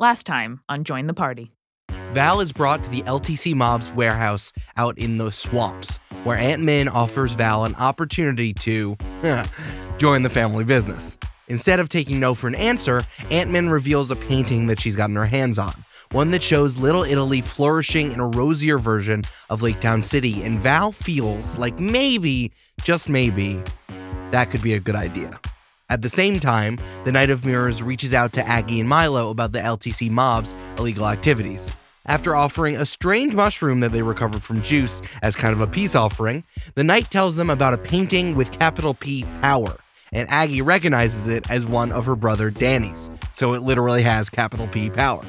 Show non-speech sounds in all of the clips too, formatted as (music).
Last time on Join the Party. Val is brought to the LTC Mob's warehouse out in the swamps, where Aunt Min offers Val an opportunity to (laughs) join the family business. Instead of taking no for an answer, Aunt Min reveals a painting that she's gotten her hands on, one that shows Little Italy flourishing in a rosier version of Lake Town City, and Val feels like maybe, just maybe, that could be a good idea. At the same time, the Knight of Mirrors reaches out to Aggie and Milo about the LTC mob's illegal activities. After offering a strange mushroom that they recovered from Juice as kind of a peace offering, the Knight tells them about a painting with capital P power, and Aggie recognizes it as one of her brother Danny's, so it literally has capital P power.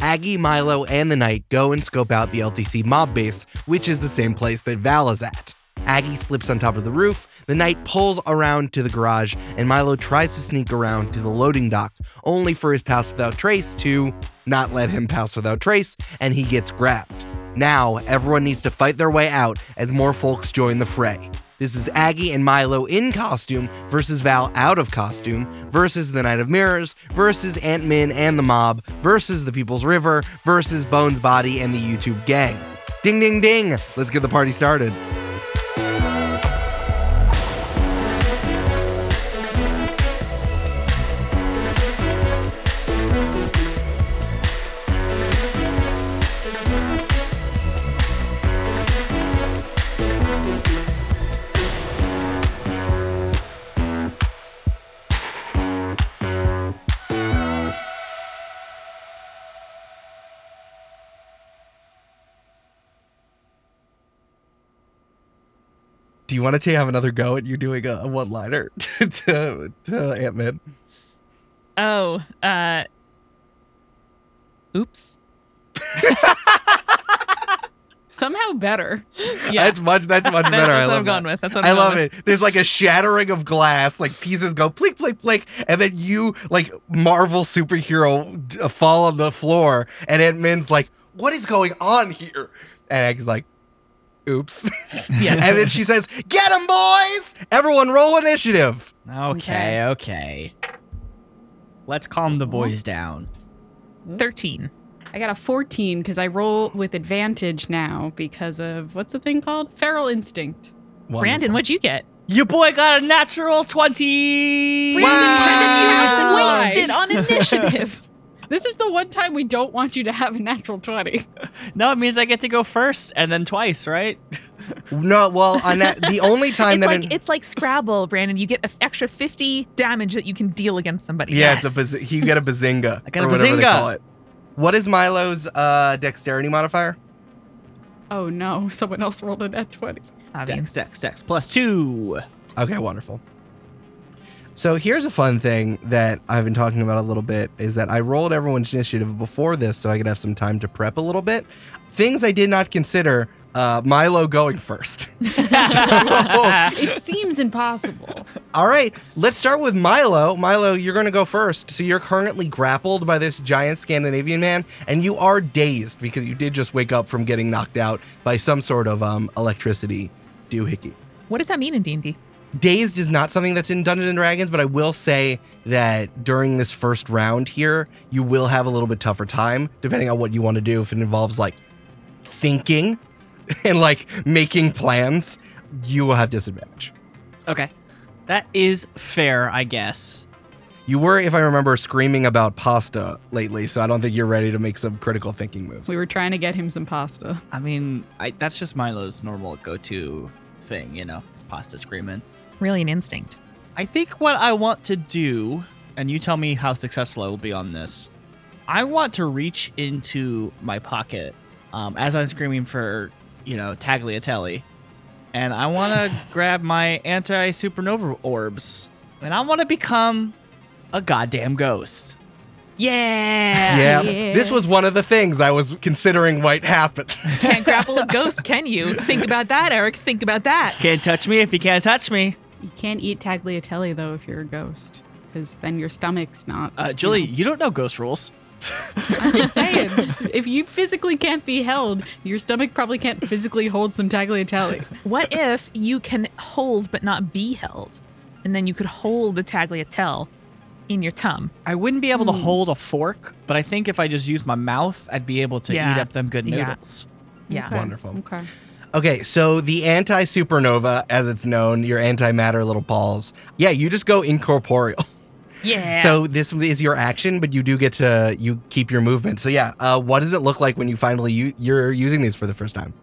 Aggie, Milo, and the Knight go and scope out the LTC mob base, which is the same place that Val is at. Aggie slips on top of the roof, the Knight pulls around to the garage, and Milo tries to sneak around to the loading dock, only for his pass without trace to not let him pass without trace, and he gets grabbed. Now, everyone needs to fight their way out as more folks join the fray. This is Aggie and Milo in costume versus Val out of costume versus the Knight of Mirrors versus Aunt Min and the mob versus the People's River versus Bones Botti and the YouTube gang. Ding, ding, ding! Let's get the party started. Do you want to have another go at you doing a, a one liner (laughs) to, to Aunt Min? Oh, uh. Oops. (laughs) Somehow better. (laughs) Yeah. That's much. That's much better. That's I what love I'm going that. with. That's what I I'm love going it. There's like a shattering of glass, like pieces go plink, plink, plink, and then you like Marvel superhero fall on the floor, and Aunt Min's like, "What is going on here?" And Egg's like, "Oops," (laughs) Yes. and then she says, "Get him, boys! Everyone, roll initiative." Okay, okay. Let's calm the boys down. 13. I got a 14 because I roll with advantage now because of what's the thing called? Feral instinct. Brandon, what'd you get? Your boy got a natural 20! Brandon, Wow. Brandon, you Wasted on initiative. (laughs) This is the one time we don't want you to have a natural 20. (laughs) No, it means I get to go first and then twice, right? (laughs) No, well, on that, the only time it's that like an- it's like Scrabble, Brandon. You get an extra 50 damage that you can deal against somebody. yeah, it's a Yes. baz- you get a bazinga. I got a or whatever they bazinga. call it. What is Milo's uh, dexterity modifier? Oh no, someone else rolled a net 20. Obvious. Dex, dex, dex. Plus two. Okay, wonderful. So here's a fun thing that I've been talking about a little bit is that I rolled everyone's initiative before this so I could have some time to prep a little bit. Things I did not consider uh, Milo going first. (laughs) It seems impossible. All right, let's start with Milo. Milo, you're going to go first. So you're currently grappled by this giant Scandinavian man, and you are dazed because you did just wake up from getting knocked out by some sort of um, electricity doohickey. What does that mean in D&D? Dazed is not something that's in Dungeons and Dragons, but I will say that during this first round here, you will have a little bit tougher time, depending on what you want to do. If it involves like thinking (laughs) and like making plans, you will have disadvantage. Okay. That is fair, I guess. You were, if I remember, screaming about pasta lately, so I don't think you're ready to make some critical thinking moves. We were trying to get him some pasta. I mean, I, that's just Milo's normal go to thing, you know, his pasta screaming. Really an instinct. I think what I want to do, and you tell me how successful I will be on this, I want to reach into my pocket um, as I'm screaming for, you know, Tagliatelle, and I want to (laughs) grab my anti supernova orbs, and I want to become a goddamn ghost. Yeah. yeah, Yeah. this was one of the things I was considering might happen. Can't grapple a ghost, can you? Think about that, Eric. Think about that. Can't touch me if you can't touch me. You can't eat tagliatelle though if you're a ghost, because then your stomach's not. Uh, you Julie, know. you don't know ghost rules. I'm just saying, if you physically can't be held, your stomach probably can't physically hold some tagliatelle. What if you can hold but not be held? And then you could hold the tagliatelle in your tum. I wouldn't be able to Hmm. hold a fork, but I think if I just use my mouth, I'd be able to Yeah. eat up them good Yeah. noodles. Yeah. Okay. Wonderful. Okay. Okay, so the anti supernova, as it's known, your antimatter little balls. Yeah, you just go incorporeal. (laughs) Yeah. So this is your action, but you do get to you keep your movement. So yeah, uh, what does it look like when you finally u- you're using these for the first time?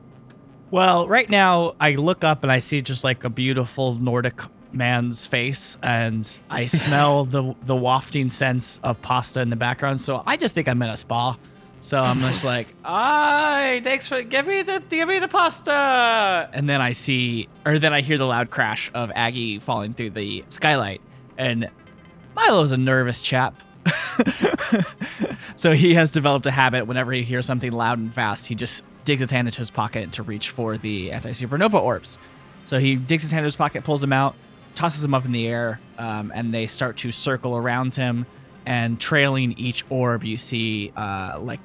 Well, right now I look up and I see just like a beautiful Nordic man's face, and I (laughs) smell the the wafting sense of pasta in the background. So I just think I'm in a spa. So I'm just like, "Aye, thanks for give me the give me the pasta." And then I see, or then I hear the loud crash of Aggie falling through the skylight, and Milo's a nervous chap. (laughs) so he has developed a habit whenever he hears something loud and fast, he just digs his hand into his pocket to reach for the anti supernova orbs. So he digs his hand into his pocket, pulls them out, tosses them up in the air, um, and they start to circle around him. And trailing each orb, you see uh, like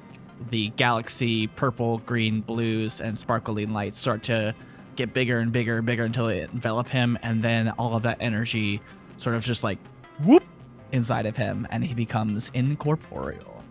the galaxy purple, green, blues, and sparkling lights start to get bigger and bigger and bigger until they envelop him. And then all of that energy sort of just like whoop inside of him, and he becomes incorporeal.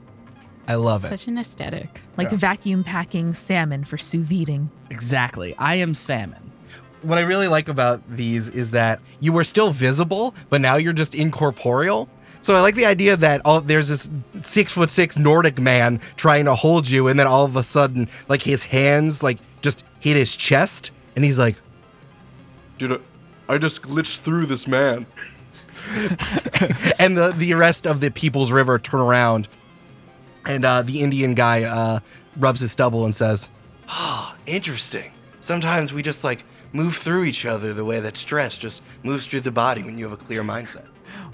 I love it. Such an aesthetic. like Yeah. vacuum packing salmon for sous videing. Exactly. I am salmon. What I really like about these is that you were still visible, but now you're just incorporeal. So I like the idea that all there's this six foot six Nordic man trying to hold you, and then all of a sudden, like his hands like just hit his chest, and he's like, "Dude, I just glitched through this man." (laughs) and the the rest of the People's River turn around, and uh, the Indian guy uh, rubs his stubble and says, "Ah, interesting. Sometimes we just like move through each other the way that stress just moves through the body when you have a clear mindset."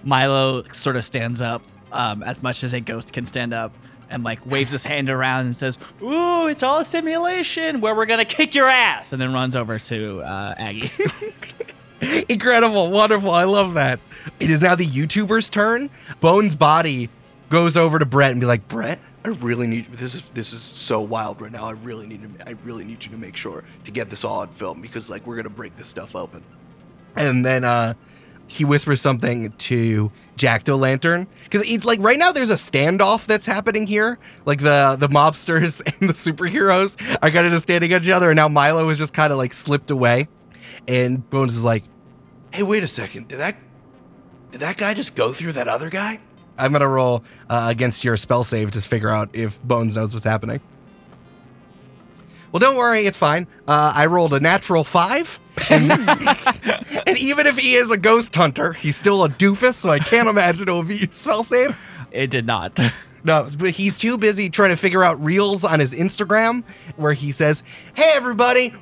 Milo sort of stands up um, as much as a ghost can stand up and like waves his hand around and says, Ooh, it's all a simulation where we're going to kick your ass. And then runs over to uh, Aggie. (laughs) Incredible, wonderful. I love that. It is now the YouTuber's turn. Bones Botti goes over to Brett and be like, "Brett, I really need this is this is so wild right now. I really need to I really need you to make sure to get this all on film because like we're gonna break this stuff open." And then uh he whispers something to Jacked O'Lantern because it's like right now there's a standoff that's happening here. Like the the mobsters (laughs) and the superheroes are kind of standing at each other, and now Milo is just kind of like slipped away. And Bones is like, "Hey, wait a second. Did that did that guy just go through that other guy?" I'm gonna roll uh, against your spell save to figure out if Bones knows what's happening. Well, don't worry, it's fine. Uh, I rolled a natural five, and, (laughs) and even if he is a ghost hunter, he's still a doofus, so I can't imagine it will be your spell save. it did not. (laughs) No, but he's too busy trying to figure out reels on his Instagram where he says, "Hey, everybody."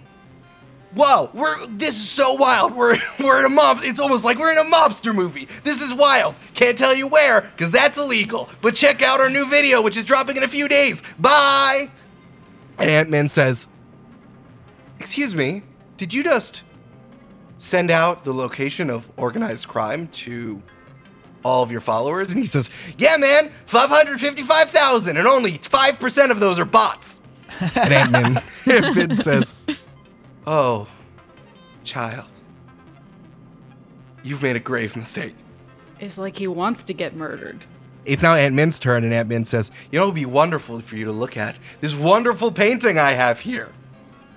Whoa, we're this is so wild. We're (laughs) we're in a mob. It's almost like we're in a mobster movie. This is wild. Can't tell you where because that's illegal. But check out our new video, which is dropping in a few days. Bye. And Aunt Min says, "Excuse me, did you just send out the location of organized crime to all of your followers?" And he says, "Yeah, man, five hundred fifty-five thousand, and only five percent of those are bots." And Aunt Min (laughs) (laughs) Aunt Min says. Oh, child. You've made a grave mistake. It's like he wants to get murdered. It's now Aunt Min's turn, and Aunt Min says, You know, it would be wonderful for you to look at this wonderful painting I have here.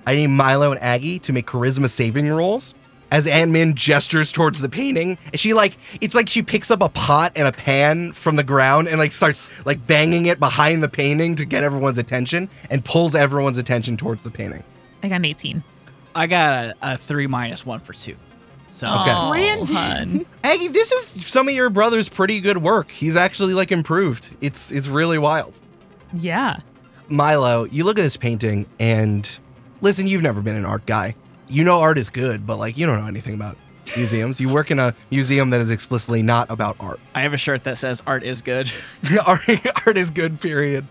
I need Milo and Aggie to make charisma saving rolls. As Aunt Min gestures towards the painting, and she like it's like she picks up a pot and a pan from the ground and like starts like banging it behind the painting to get everyone's attention and pulls everyone's attention towards the painting. I got an 18. I got a, a three minus one for two. So Okay. Oh, Brandon. Aggie, (laughs) this is some of your brother's pretty good work. He's actually like improved. It's it's really wild. Yeah. Milo, you look at this painting and listen, you've never been an art guy. You know art is good, but like you don't know anything about (laughs) museums. You work in a museum that is explicitly not about art. I have a shirt that says art is good. (laughs) art, art is good, period.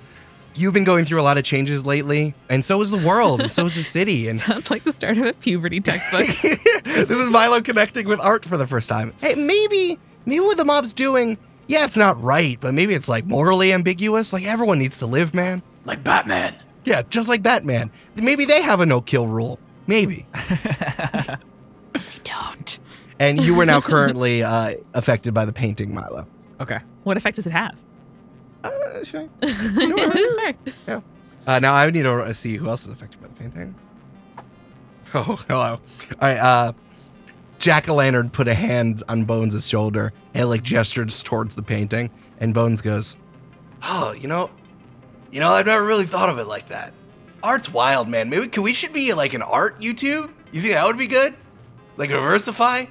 You've been going through a lot of changes lately, and so is the world, and so is the (laughs) city. And Sounds like the start of a puberty textbook. (laughs) this is Milo connecting with art for the first time. Hey, maybe, maybe what the mob's doing, yeah, it's not right, but maybe it's like morally ambiguous. Like everyone needs to live, man. Like Batman. Yeah, just like Batman. Maybe they have a no kill rule. Maybe. (laughs) I don't. And you were now currently uh, affected by the painting, Milo. Okay. What effect does it have? Uh, sure. (laughs) Sorry. Uh, now I need to uh, see who else is affected by the painting. (laughs) Oh, hello. All right. Uh, Jacked O'Lantern put a hand on Bones' shoulder and like gestures towards the painting, and Bones goes, "Oh, you know, you know, I've never really thought of it like that. Art's wild, man. Maybe can we should be like an art YouTube? You think that would be good? Like diversify?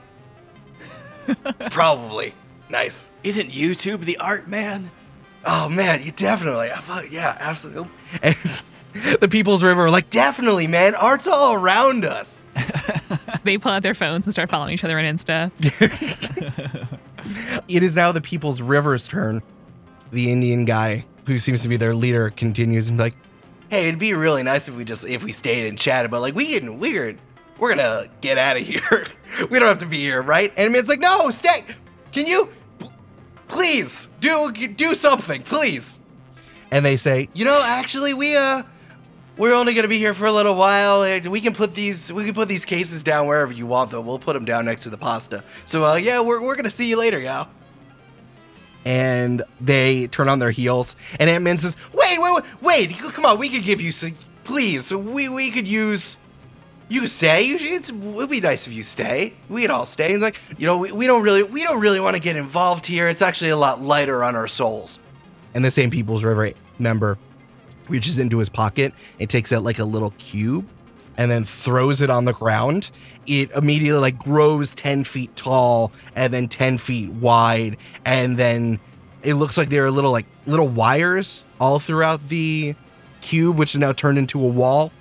(laughs) Probably. Nice. Isn't YouTube the art man? Oh man, you definitely. I thought, yeah, absolutely. And (laughs) the People's River are like, definitely, man. Art's all around us. (laughs) They pull out their phones and start following each other on Insta. (laughs) It is now the People's River's turn. The Indian guy, who seems to be their leader, continues and be like, "Hey, it'd be really nice if we just if we stayed and chatted, but like we can we're we're gonna get out of here. we don't have to be here, right?" And it's like, "No, stay. Can you please do do something, please?" And they say, "You know, actually, we uh." We're only gonna be here for a little while. We can put these we can put these cases down wherever you want, though. We'll put them down next to the pasta. So, uh, yeah, we're, we're gonna see you later, gal and they turn on their heels. And Aunt Min says, "Wait, wait, wait, wait! Come on, we could give you some, please. We we could use." You stay. It's, it'd be nice if you stay. We'd all stay. He's like, you know, we, we don't really, we don't really want to get involved here. It's actually a lot lighter on our souls. And the same People's River member reaches into his pocket and takes out like a little cube and then throws it on the ground. It immediately like grows 10 feet tall and then 10 feet wide. And then it looks like there are little like little wires all throughout the cube, which is now turned into a wall.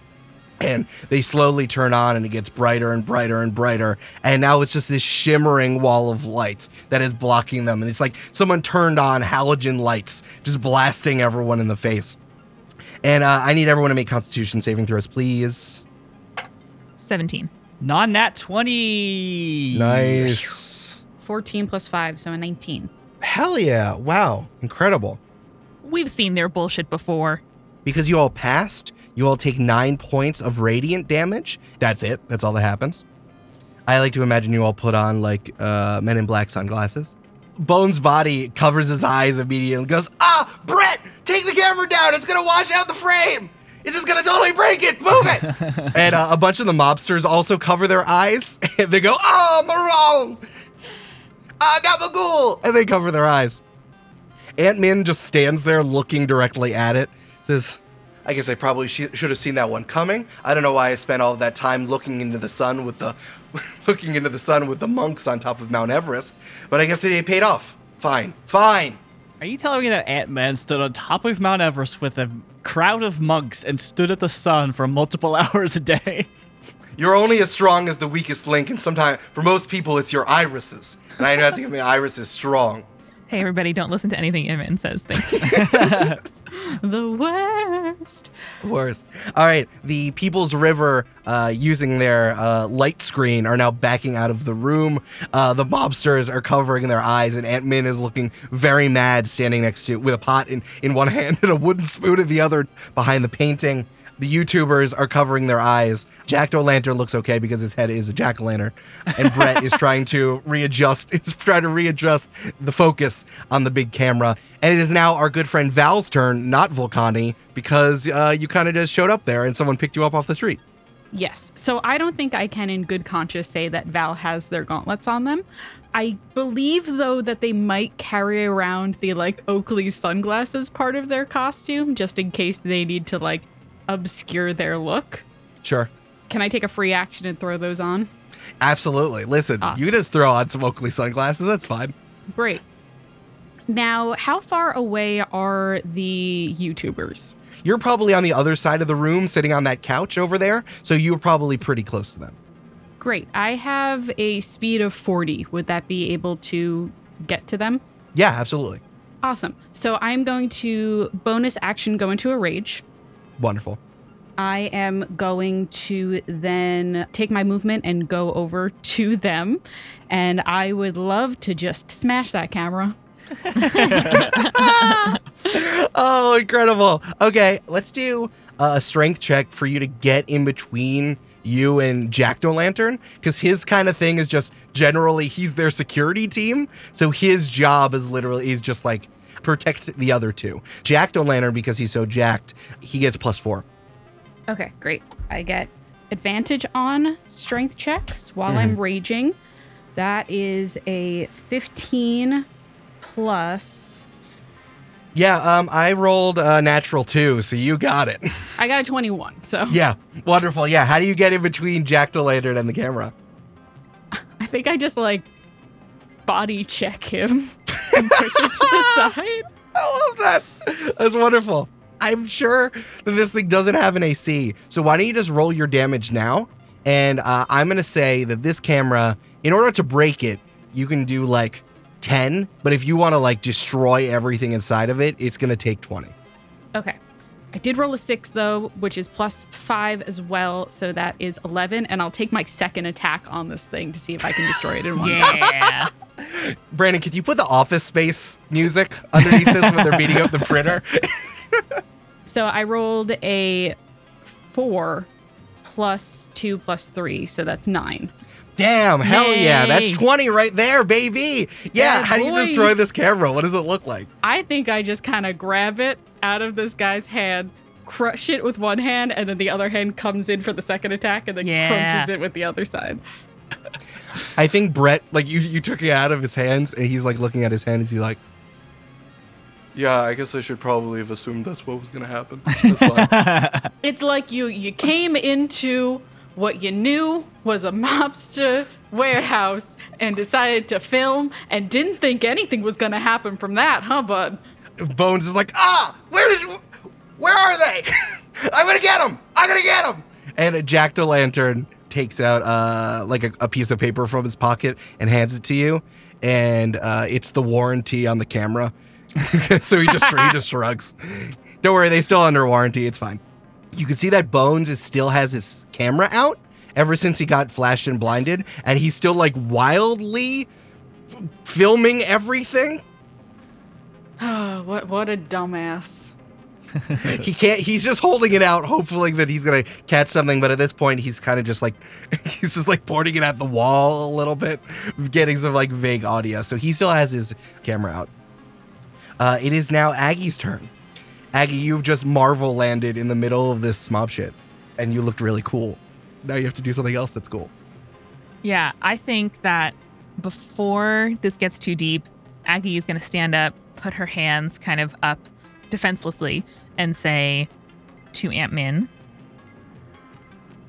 And they slowly turn on and it gets brighter and brighter and brighter. And now it's just this shimmering wall of lights that is blocking them. And it's like someone turned on halogen lights, just blasting everyone in the face. And uh, I need everyone to make constitution saving throws, please. 17. Non nat 20. Nice. 14 plus 5, so a 19. Hell yeah. Wow. Incredible. We've seen their bullshit before. Because you all passed, you all take nine points of radiant damage. That's it. That's all that happens. I like to imagine you all put on like uh, Men in Black sunglasses. Bones Botti covers his eyes immediately and goes, Ah, Brett, take the camera down. It's going to wash out the frame. It's just going to totally break it. Move it. (laughs) and uh, a bunch of the mobsters also cover their eyes (laughs) and they go, Oh, Marone. Ah, Gabagool. And they cover their eyes. Aunt Min just stands there looking directly at it. Says, I guess I probably sh- should have seen that one coming. I don't know why I spent all that time looking into the sun with the (laughs) looking into the sun with the monks on top of Mount Everest, but I guess it paid off. Fine. Fine. Are you telling me that Aunt Min stood on top of Mount Everest with a crowd of monks and stood at the sun for multiple (laughs) hours a day? You're only as strong as the weakest link, and sometimes for most people it's your irises. And I know to give me irises strong. Hey, everybody, don't listen to anything Aunt Min says. Thanks. (laughs) The worst. Worst. All right. The People's River, uh, using their uh, light screen, are now backing out of the room. Uh, the mobsters are covering their eyes, and Aunt Min is looking very mad, standing next to with a pot in in one (laughs) hand and a wooden spoon in the other behind the painting. The YouTubers are covering their eyes. Jacked O'Lantern looks okay because his head is a jack o' lantern, and Brett is trying to readjust. (laughs) Is trying to readjust the focus on the big camera. And it is now our good friend Val's turn, not Volcani, because uh, you kind of just showed up there and someone picked you up off the street. Yes. So I don't think I can, in good conscience, say that Val has their gauntlets on them. I believe, though, that they might carry around the like Oakley sunglasses part of their costume just in case they need to like obscure their look. Sure. Can I take a free action and throw those on? Absolutely. Listen, Awesome. you just throw on some Oakley sunglasses. That's fine. Great. Now, how far away are the YouTubers? You're probably on the other side of the room, sitting on that couch over there. So you're probably pretty close to them. Great. I have a speed of 40. Would that be able to get to them? Yeah, absolutely. Awesome. So I'm going to bonus action go into a rage. Wonderful. I am going to then take my movement and go over to them. And I would love to just smash that camera. (laughs) oh, incredible. Okay, let's do a strength check for you to get in between you and Jacked O'Lantern because his kind of thing is just generally he's their security team. So his job is literally he's just like protect the other two. Jacked O'Lantern because he's so jacked, he gets plus four. Okay, great. I get advantage on strength checks while I'm raging. That is a 15 plus. Yeah, um, I rolled a natural two, so you got it. I got a 21. So (laughs) yeah, wonderful. Yeah, how do you get in between Jacked O'Lantern and the camera? I think I just like body check him (laughs) and push him to the (laughs) side. I love that. That's wonderful. I'm sure that this thing doesn't have an AC. So why don't you just roll your damage now? And uh, I'm going to say that this camera, in order to break it, you can do like 10. But if you want to like destroy everything inside of it, it's going to take 20. Okay. I did roll a six though, which is plus five as well. So that is 11. And I'll take my second attack on this thing to see if I can destroy it in one. Yeah. (laughs) Brandon, could you put the office space music underneath this when they're beating up the printer? (laughs) So I rolled a four plus two plus three. So that's nine. Damn, hell yeah. That's 20 right there, baby. Yeah, Yeah, how do you destroy this camera? What does it look like? I think I just kind of grab it out of this guy's hand, crush it with one hand, and then the other hand comes in for the second attack and then Yeah. crunches it with the other side. I think Brett, like you, you took it out of his hands, and he's like looking at his hand. and he's like, "Yeah, I guess I should probably have assumed that's what was gonna happen." That's fine. (laughs) It's like you you came into what you knew was a mobster warehouse and decided to film and didn't think anything was gonna happen from that, huh, bud? Bones is like, "Ah, where is, where are they? (laughs) I'm gonna get them. I'm gonna get them." And Jack the Lantern takes out uh like a, a piece of paper from his pocket and hands it to you, and uh, it's the warranty on the camera. (laughs) so he just he just shrugs. Don't worry, they still under warranty. It's fine. You can see that Bones is still has his camera out ever since he got flashed and blinded, and he's still like wildly filming everything. (sighs) what what a dumbass. (laughs) he can't he's just holding it out hoping that he's gonna catch something but at this point he's kind of just like (laughs) he's just like pointing it at the wall a little bit getting some like vague audio. So he still has his camera out. Uh, it is now aggie's turn. Aggie you've just marvel landed in the middle of this mob shit and you looked really cool. Now you have to do something else that's cool. Yeah, I think that before this gets too deep, Aggie is going to stand up, put her hands kind of up defenselessly, and say to Aunt Min,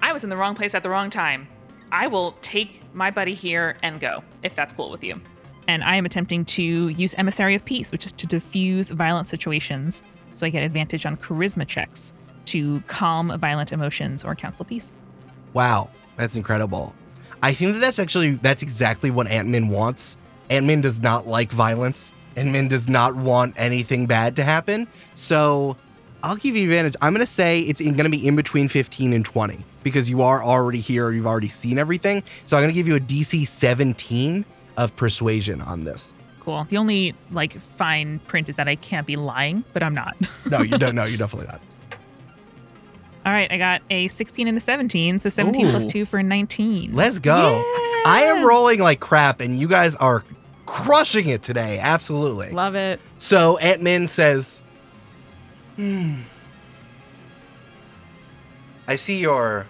I was in the wrong place at the wrong time. I will take my buddy here and go, if that's cool with you. And I am attempting to use Emissary of Peace, which is to diffuse violent situations. So I get advantage on charisma checks to calm violent emotions or counsel peace. Wow, that's incredible. I think that that's actually that's exactly what Aunt Min wants. Aunt Min does not like violence. Aunt Min does not want anything bad to happen. So I'll give you advantage. I'm gonna say it's going to be in between 15 and 20 because you are already here. You've already seen everything. So I'm gonna give you a DC 17 of persuasion on this. Cool. The only like fine print is that I can't be lying, but I'm not. (laughs) No, you don't. No, (laughs) you're definitely not. All right, I got a 16 and a 17, so 17 plus Ooh. 2 for 19. Let's go. I am rolling like crap, and you guys are crushing it today. Absolutely. Love it. So Aunt Min says, hmm. I see your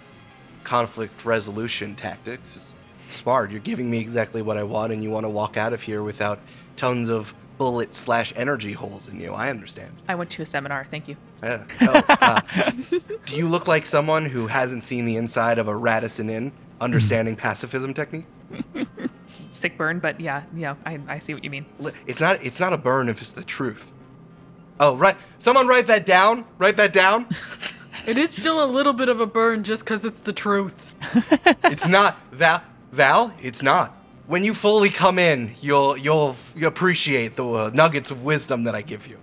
conflict resolution tactics. It's smart. You're giving me exactly what I want, and you want to walk out of here without tons of bullet slash energy holes in you. I understand. I went to a seminar. Thank you. Oh, uh, do you look like someone who hasn't seen the inside of a Radisson Inn, understanding (laughs) pacifism techniques? Sick burn, but yeah, yeah, I, I see what you mean. It's not. It's not a burn if it's the truth. Oh, right. Someone write that down. Write that down. (laughs) It is still a little bit of a burn just because it's the truth. (laughs) it's not Val. Val, it's not. When you fully come in, you'll you'll, you'll appreciate the uh, nuggets of wisdom that I give you.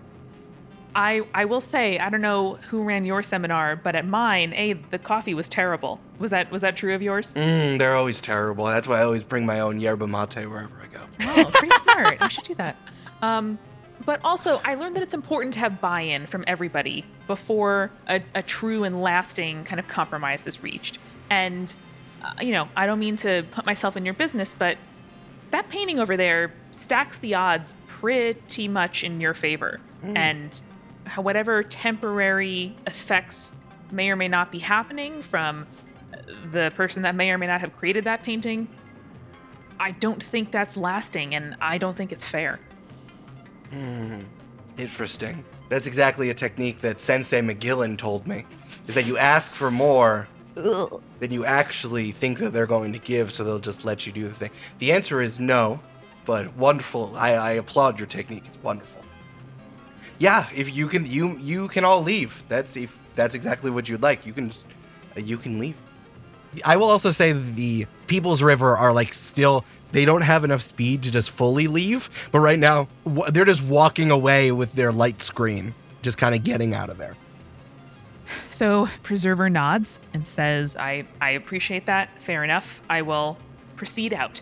I, I will say, I don't know who ran your seminar, but at mine, A, the coffee was terrible. Was that was that true of yours? Mm, they're always terrible. That's why I always bring my own yerba mate wherever I go. Oh, pretty smart. I should do that. Um, but also, I learned that it's important to have buy in from everybody before a, a true and lasting kind of compromise is reached. And, uh, you know, I don't mean to put myself in your business, but that painting over there stacks the odds pretty much in your favor. Mm. And whatever temporary effects may or may not be happening from uh, the person that may or may not have created that painting, I don't think that's lasting and I don't think it's fair. Hmm. Interesting. That's exactly a technique that Sensei McGillen told me. Is that you ask for more than you actually think that they're going to give, so they'll just let you do the thing. The answer is no, but wonderful. I, I applaud your technique. It's wonderful. Yeah, if you can, you you can all leave. That's if that's exactly what you'd like. You can, just- uh, you can leave. I will also say the People's River are like still they don't have enough speed to just fully leave, but right now w- they're just walking away with their light screen, just kind of getting out of there. So Preserver nods and says, I, I appreciate that. Fair enough. I will proceed out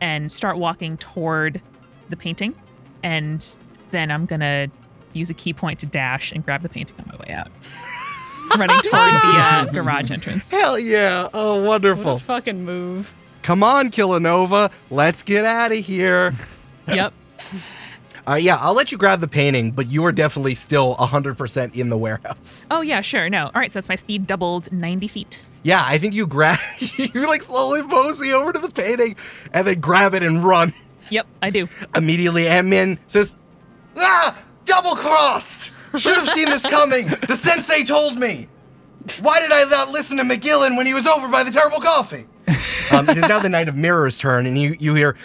and start walking toward the painting. And then I'm going to use a ki point to dash and grab the painting on my way out. (laughs) Running toward the uh, (laughs) garage entrance. Hell yeah! Oh, What a wonderful. fucking move. Come on, Killanova, let's get out of here. (laughs) Yep. Uh, yeah, I'll let you grab the painting, but you are definitely still 100% in the warehouse. Oh, yeah, sure. No. All right. So that's my speed doubled 90 feet. Yeah, I think you grab, you like slowly mosey over to the painting and then grab it and run. Yep, I do. Immediately, Aunt Min says, Ah! Double crossed! Should have seen this coming! The sensei told me! Why did I not listen to McGillen when he was over by the terrible coffee? um, it is now the Knight of Mirrors' turn, and you, you hear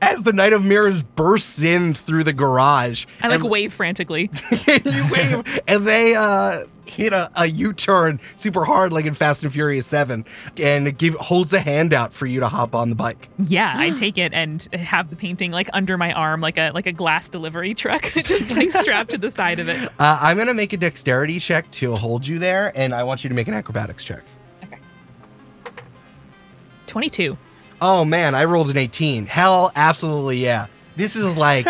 as the Knight of Mirrors bursts in through the garage. I like and- wave frantically. (laughs) and you wave, and they uh, hit a, a U-turn super hard, like in Fast and Furious Seven, and give holds a hand out for you to hop on the bike. Yeah, I (gasps) take it and have the painting like under my arm, like a like a glass delivery truck, (laughs) just like strapped to the side of it. (laughs) Uh, I'm gonna make a dexterity check to hold you there, and I want you to make an acrobatics check. Okay. Twenty-two. Oh man, I rolled an 18. Hell, absolutely yeah. This is like,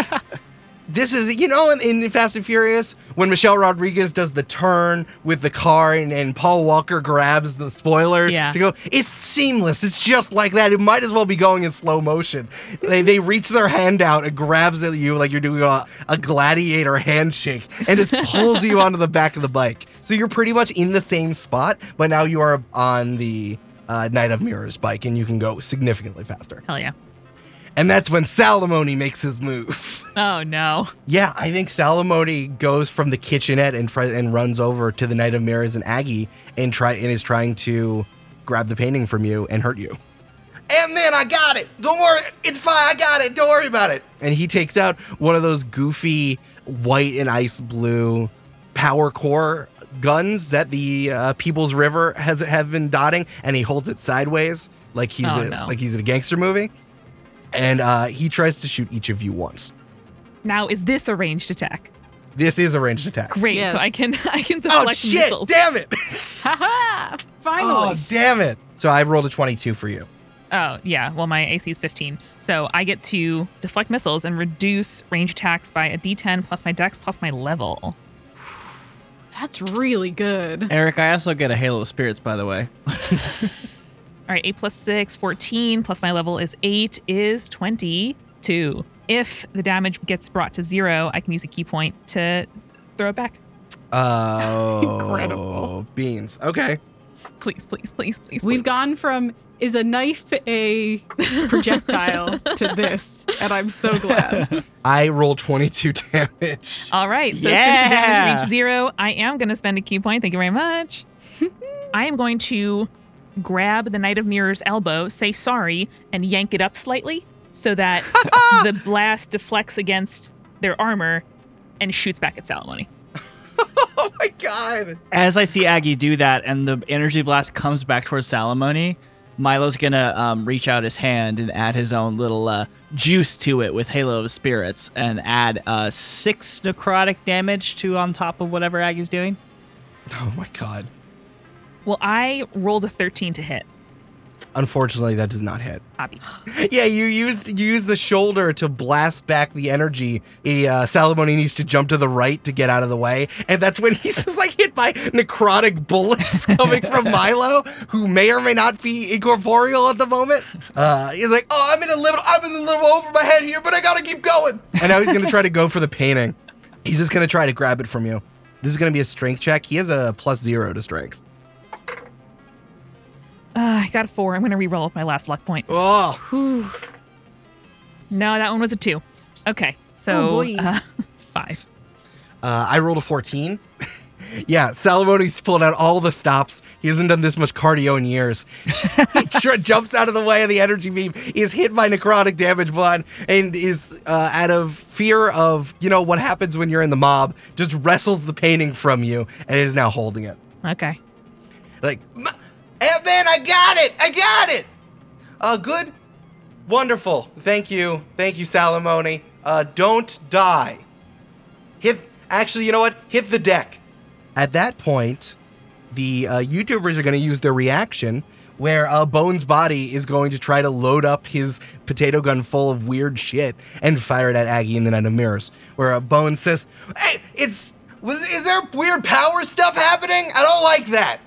(laughs) this is you know in, in Fast and Furious when Michelle Rodriguez does the turn with the car and, and Paul Walker grabs the spoiler Yeah. to go. It's seamless. It's just like that. It might as well be going in slow motion. They they reach their hand out and grabs at you like you're doing a, a gladiator handshake and just pulls you (laughs) onto the back of the bike. So you're pretty much in the same spot, but now you are on the uh, Knight of Mirrors bike and you can go significantly faster. Hell yeah. And that's when Salamoni makes his move. (laughs) Oh no. yeah, I think Salamoni goes from the kitchenette and try, and runs over to the Knight of Mirrors and Aggie and try and is trying to grab the painting from you and hurt you. And man, I got it. Don't worry, it's fine. I got it. Don't worry about it. And he takes out one of those goofy white and ice blue power core guns that the uh, People's River has have been dotting, and he holds it sideways like he's Oh, a, no. like he's in a gangster movie. And uh, he tries to shoot each of you once. Now is this a ranged attack? This is a ranged attack. Great. Yes. So I can (laughs) I can deflect Oh shit! missiles. Damn it! (laughs) Haha! Finally. Oh damn it! So I rolled a twenty-two for you. Oh, yeah. Well, my AC is 15. So I get to deflect missiles and reduce range attacks by a d10 plus my dex plus my level. That's really good. Eric, I also get a Halo of Spirits, by the way. (laughs) All right, 8 plus 6, 14, plus my level is 8, is 22. If the damage gets brought to zero, I can use a ki point to throw it back. Oh, (laughs) Incredible. beans. Okay. Please, please, please, please. We've please. gone from is a knife a (laughs) projectile to this, and I'm so glad. (laughs) I rolled twenty-two damage. All right. So since the Yeah. damage reached zero, I am going to spend a ki point. Thank you very much. (laughs) I am going to grab the Knight of Mirrors elbow, say sorry, and yank it up slightly so that the blast deflects against their armor and shoots back at Salamoni. oh my god! As I see Aggie do that and the energy blast comes back towards Salamoni, Milo's gonna um, reach out his hand and add his own little uh, juice to it with Halo of Spirits and add uh, six necrotic damage to on top of whatever Aggie's doing. Oh my god! Well, I rolled a 13 to hit. Unfortunately, that does not hit. Hobbies. (gasps) Yeah, you use you use the shoulder to blast back the energy. He, uh, Salamoni needs to jump to the right to get out of the way, and that's when he's (laughs) just like hit by necrotic bullets (laughs) coming from Milo, who may or may not be incorporeal at the moment. (laughs) Uh, he's like, "Oh, I'm in a little, I'm in a little over my head here, but I gotta keep going." And now he's gonna try to go for the painting. He's just gonna try to grab it from you. This is gonna be a strength check. He has a plus zero to strength. Uh, I got a four. I'm going to re-roll with my last luck point. Oh, Whew. No, that one was a two. Okay, so Oh, uh, (laughs) five. Uh, I rolled a 14. (laughs) yeah, Salamoni's pulled out all the stops. He hasn't done this much cardio in years. (laughs) he tr- jumps out of the way of the energy beam. is hit by necrotic damage blood and is, uh, out of fear of, you know, what happens when you're in the mob, just wrestles the painting from you and is now holding it. Okay. Like, "M- Aunt Min, I got it! I got it! Uh, good? Wonderful. Thank you. Thank you, Salamoni. Uh, don't die. Hit, actually, you know what? Hit the deck. At that point, the uh, YouTubers are going to use their reaction where uh, Bones Botti is going to try to load up his potato gun full of weird shit and fire it at Aggie in the Night of Mirrors. Where uh, Bones says, Hey, it's. Was, is there weird power stuff happening? I don't like that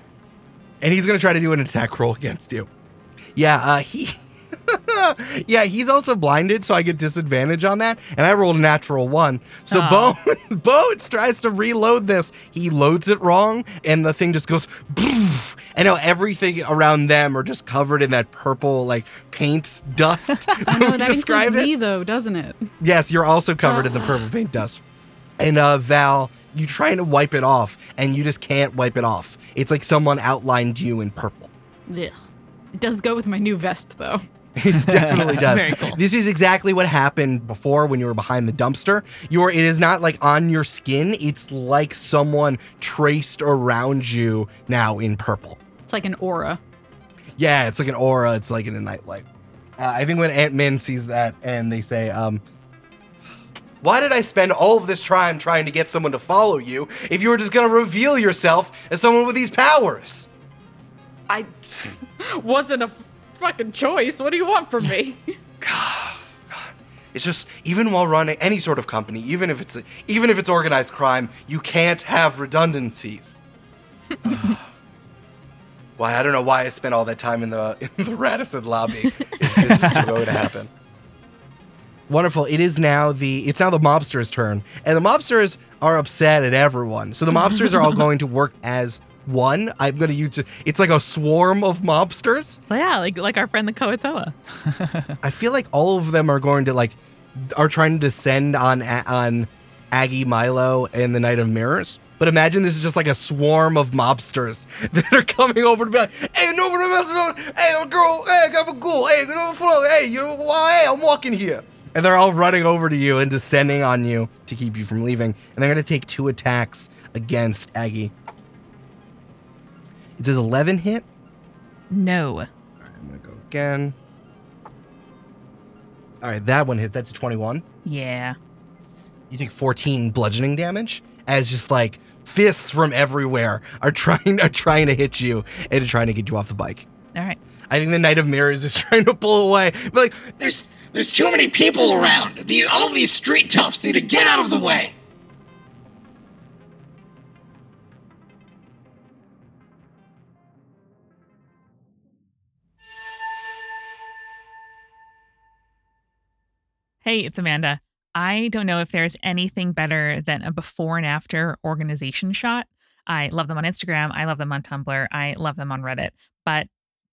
and he's gonna try to do an attack roll against you. Yeah, uh, he. (laughs) yeah, he's also blinded, so I get disadvantage on that. And I rolled a natural one. So Oh. Bones, (laughs) Bones tries to reload this. He loads it wrong, and the thing just goes. And now everything around them are just covered in that purple like paint dust. (laughs) I know that includes it. me though, doesn't it? Yes, you're also covered in the Ah. purple paint dust. And uh, Val, you're trying to wipe it off, and you just can't wipe it off. It's like someone outlined you in purple. Ugh. It does go with my new vest though. (laughs) It definitely (laughs) does. Very cool. This is exactly what happened before when you were behind the dumpster. You're it is not like on your skin, it's like someone traced around you now in purple. It's like an aura. Yeah, it's like an aura, it's like in a nightlight. Uh, I think when Aunt Min sees that and they say, um, why did I spend all of this time trying to get someone to follow you if you were just gonna reveal yourself as someone with these powers? I (laughs) wasn't a fucking choice. What do you want from me? (laughs) God. It's just even while running any sort of company, even if it's even if it's organized crime, you can't have redundancies. (sighs) why I don't know why I spent all that time in the (laughs) in the Radisson lobby. if this is going to happen. Wonderful. It is now the it's now the mobsters' turn, and the mobsters are upset at everyone. So the mobsters are all (laughs) going to work as one. I'm going to use. It's like a swarm of mobsters. Well, yeah, like like our friend the Kuo-toa. (laughs) I feel like all of them are going to like are trying to descend on on Aggie Milo and the Night of Mirrors. But imagine this is just like a swarm of mobsters (laughs) that are coming over to be like, "Hey, nobody messing around. Hey, girl. Hey, I got a cool. Hey, get on the. Hey, you. Why? Hey, I'm walking here." And they're all running over to you and descending on you to keep you from leaving. And they're going to take two attacks against Aggie. It does 11 hit. No. All right, I'm gonna go again. All right, that one hit. That's a 21. Yeah. You take 14 bludgeoning damage as just like fists from everywhere are (laughs) trying are trying to hit you and trying to get you off the bike. All right. I think the Knight of Mirrors is (laughs) trying to pull away, but like There's there's too many people around. The, all these street toughs need to get out of the way. Hey, it's Amanda. I don't know if there's anything better than a before and after organization shot. I love them on Instagram. I love them on Tumblr. I love them on Reddit. But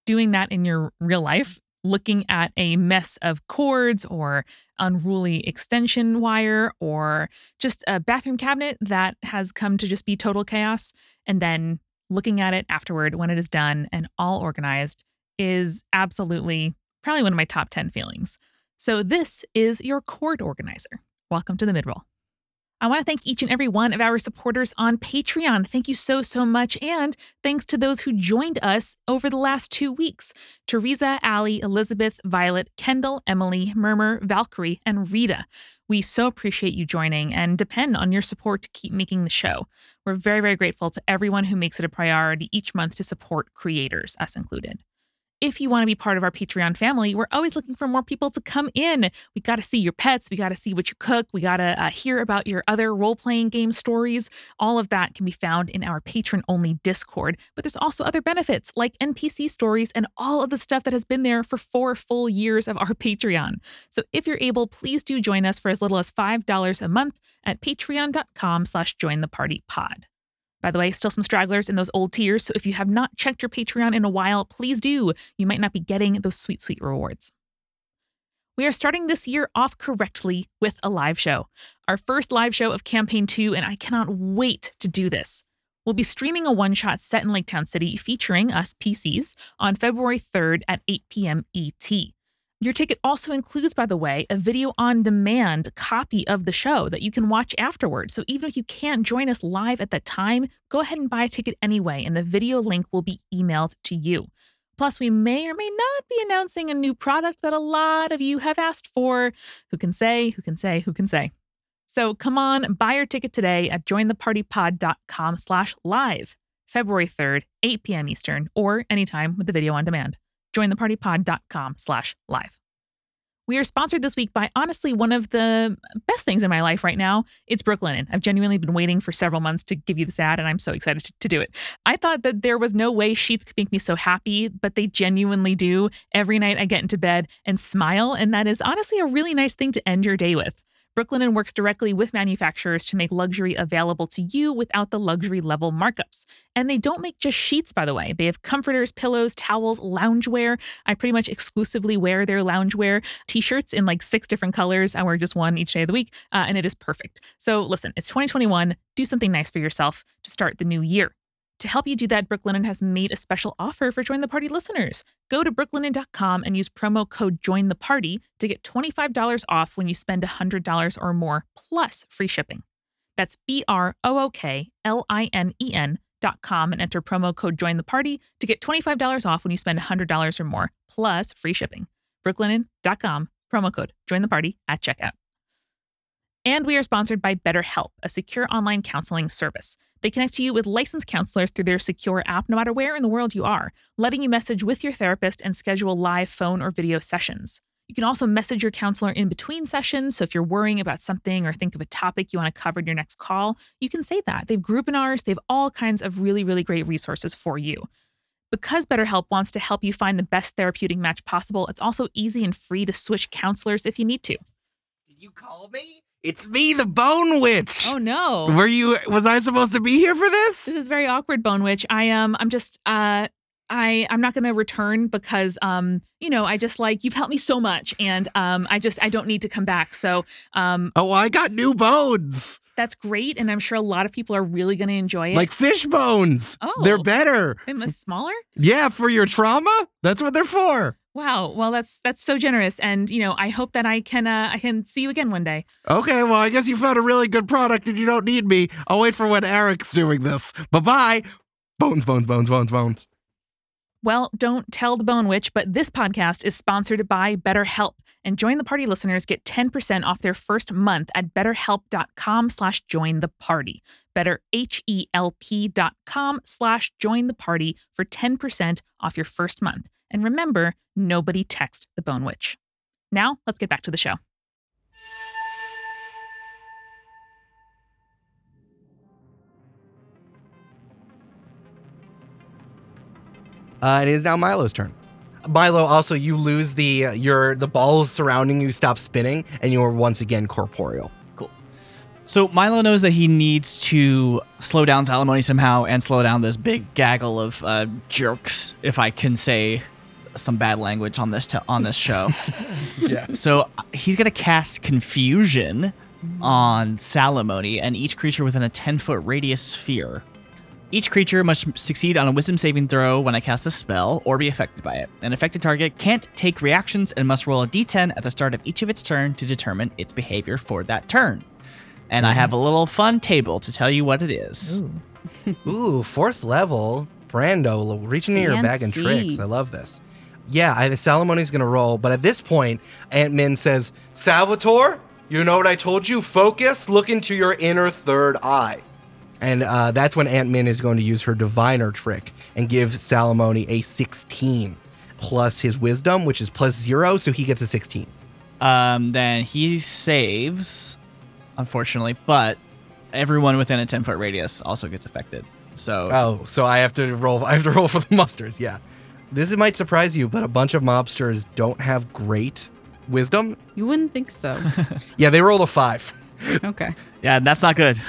doing that in your real life, looking at a mess of cords or unruly extension wire or just a bathroom cabinet that has come to just be total chaos, and then looking at it afterward when it is done and all organized is absolutely probably one of my top 10 feelings. So, this is your cord organizer. Welcome to the midroll. I want to thank each and every one of our supporters on Patreon. Thank you so, so much. And thanks to those who joined us over the last two weeks Teresa, Allie, Elizabeth, Violet, Kendall, Emily, Murmur, Valkyrie, and Rita. We so appreciate you joining and depend on your support to keep making the show. We're very, very grateful to everyone who makes it a priority each month to support creators, us included. If you want to be part of our Patreon family, we're always looking for more people to come in. We got to see your pets. We got to see what you cook. We got to uh, hear about your other role playing game stories. All of that can be found in our patron only Discord. But there's also other benefits like NPC stories and all of the stuff that has been there for four full years of our (laughs) Patreon. So if you're able, please do join us for as little as $5 a month at patreon.com slash join the party pod. By the way, still some stragglers in those old tiers, so if you have not checked your Patreon in a while, please do. You might not be getting those sweet, sweet rewards. We are starting this year off correctly with a live show, our first live show of Campaign 2, and I cannot wait to do this. We'll be streaming a one shot set in Lake Town City featuring us PCs on February 3rd at 8 p.m. ET. Your ticket also includes, by the way, a video on demand copy of the show that you can watch afterwards. So even if you can't join us live at that time, go ahead and buy a ticket anyway, and the video link will be emailed to you. Plus, we may or may not be announcing a new product that a lot of you have asked for. Who can say, who can say, who can say? So come on, buy your ticket today at jointhepartypod.com slash live, February 3rd, 8 p.m. Eastern, or anytime with the video on demand jointhepartypod.com slash live. We are sponsored this week by honestly one of the best things in my life right now. It's Brooklinen. I've genuinely been waiting for several months to give you this ad, and I'm so excited to, to, do it. I thought that there was no way sheets could make me so happy, but they genuinely do. Every night I get into bed and smile, and that is honestly a really nice thing to end your day with. Brooklinen works directly with manufacturers to make luxury available to you without the luxury level markups. And they don't make just sheets, by the way. They have comforters, pillows, towels, loungewear. I pretty much exclusively wear their loungewear t shirts in like six different colors. I wear just one each day of the week, uh, and it is perfect. So listen, it's 2021. Do something nice for yourself to start the new year. To help you do that, Brooklinen has made a special offer for Join the Party listeners. Go to brooklinen.com and use promo code Join the Party to get $25 off when you spend $100 or more, plus free shipping. That's B R O O K L I N E N dot com and enter promo code Join the Party to get $25 off when you spend $100 or more, plus free shipping. brooklinen.com, promo code Join the Party at checkout. And we are sponsored by BetterHelp, a secure online counseling service. They connect you with licensed counselors through their secure app no matter where in the world you are, letting you message with your therapist and schedule live phone or video sessions. You can also message your counselor in between sessions. So if you're worrying about something or think of a topic you want to cover in your next call, you can say that. They have groupinars, they have all kinds of really, really great resources for you. Because BetterHelp wants to help you find the best therapeutic match possible, it's also easy and free to switch counselors if you need to. Did you call me? It's me, the Bone Witch. Oh no. Were you? Was I supposed to be here for this? This is very awkward, Bone Witch. I am. Um, I'm just. Uh, I I'm not going to return because um you know I just like you've helped me so much and um I just I don't need to come back so um oh I got new bones that's great and I'm sure a lot of people are really going to enjoy it like fish bones oh they're better they're smaller yeah for your trauma that's what they're for Wow. Well, that's that's so generous, and you know, I hope that I can uh, I can see you again one day. Okay. Well, I guess you found a really good product, and you don't need me. I'll wait for when Eric's doing this. Bye bye. Bones, bones, bones, bones, bones. Well, don't tell the Bone Witch, but this podcast is sponsored by BetterHelp. And join the party listeners get 10% off their first month at betterhelp.com slash join the party. Better H-E-L-P dot com slash join the party for 10% off your first month. And remember, nobody text the Bone Witch. Now, let's get back to the show. Uh, it is now Milo's turn. Milo, also you lose the uh, your the balls surrounding you stop spinning, and you are once again corporeal. Cool. So Milo knows that he needs to slow down Salamoni somehow and slow down this big gaggle of uh, jerks, if I can say some bad language on this te- on this show. (laughs) yeah. So he's gonna cast confusion on Salamoni and each creature within a 10 foot radius sphere. Each creature must succeed on a wisdom saving throw when I cast a spell or be affected by it. An affected target can't take reactions and must roll a d10 at the start of each of its turn to determine its behavior for that turn. And I mm-hmm. have a little fun table to tell you what it is. Ooh. Ooh, fourth level. Brando reaching in your bag and tricks. I love this. Yeah, I, Salamoni's gonna roll, but at this point, Aunt Min says, Salvatore, you know what I told you? Focus, look into your inner third eye. And uh, that's when Aunt Min is going to use her diviner trick and give Salamoni a 16. plus his wisdom, which is plus zero, so he gets a 16. Um, then he saves, unfortunately, but everyone within a 10 foot radius also gets affected. So Oh, so I have to roll. I have to (laughs) roll for the mobsters. Yeah, this might surprise you, but a bunch of mobsters don't have great wisdom. You wouldn't think so. (laughs) Yeah, they rolled a five. Okay. yeah, that's not good.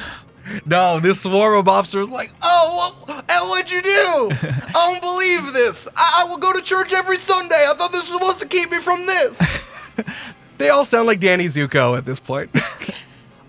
(laughs) No, this swarm of mobsters is like, oh, what, and what'd you do? (laughs) I don't believe this. I, I will go to church every Sunday. I thought this was supposed to keep me from this. (laughs) they all sound like Danny Zuko at this point.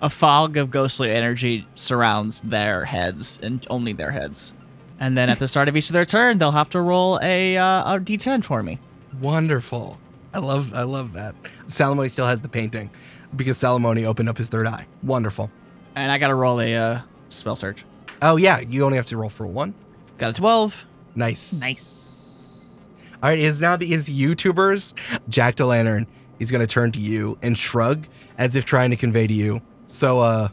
A fog of ghostly energy surrounds their heads and only their heads. And then at the start of each of their turn, they'll have to roll a uh, a d10 for me. Wonderful. I love I love that. Salamoni still has the painting because Salamoni opened up his third eye. Wonderful. And I got to roll a uh, spell search. Oh yeah, you only have to roll for one. Got a 12. Nice. Nice. All right, is now the is YouTubers Jacked O'Lantern. He's gonna turn to you and shrug as if trying to convey to you. So, uh,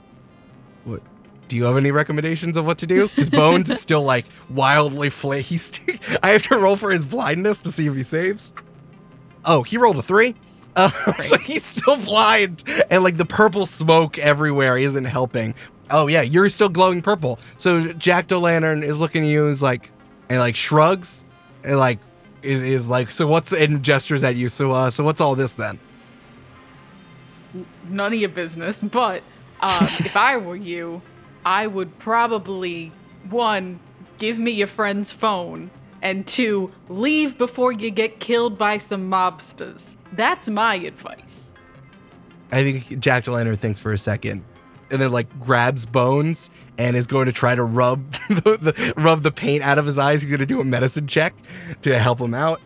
what? Do you have any recommendations of what to do? His Bones is still like wildly fla He's. (laughs) I have to roll for his blindness to see if he saves. Oh, he rolled a three. (laughs) Uh, so he's still blind, and like the purple smoke everywhere isn't helping. Oh yeah, you're still glowing purple. So Jacked O'Lantern is looking at you and is like, and like shrugs, and like is, is like, so what's and gestures at you. So uh, so what's all this then? None of your business. But um, (laughs) if I were you, I would probably one give me your friend's phone, and two leave before you get killed by some mobsters. That's my advice. I think Jacked O' thinks for a second, and then like grabs Bones and is going to try to rub (laughs) the, the rub the paint out of his eyes. He's going to do a medicine check to help him out.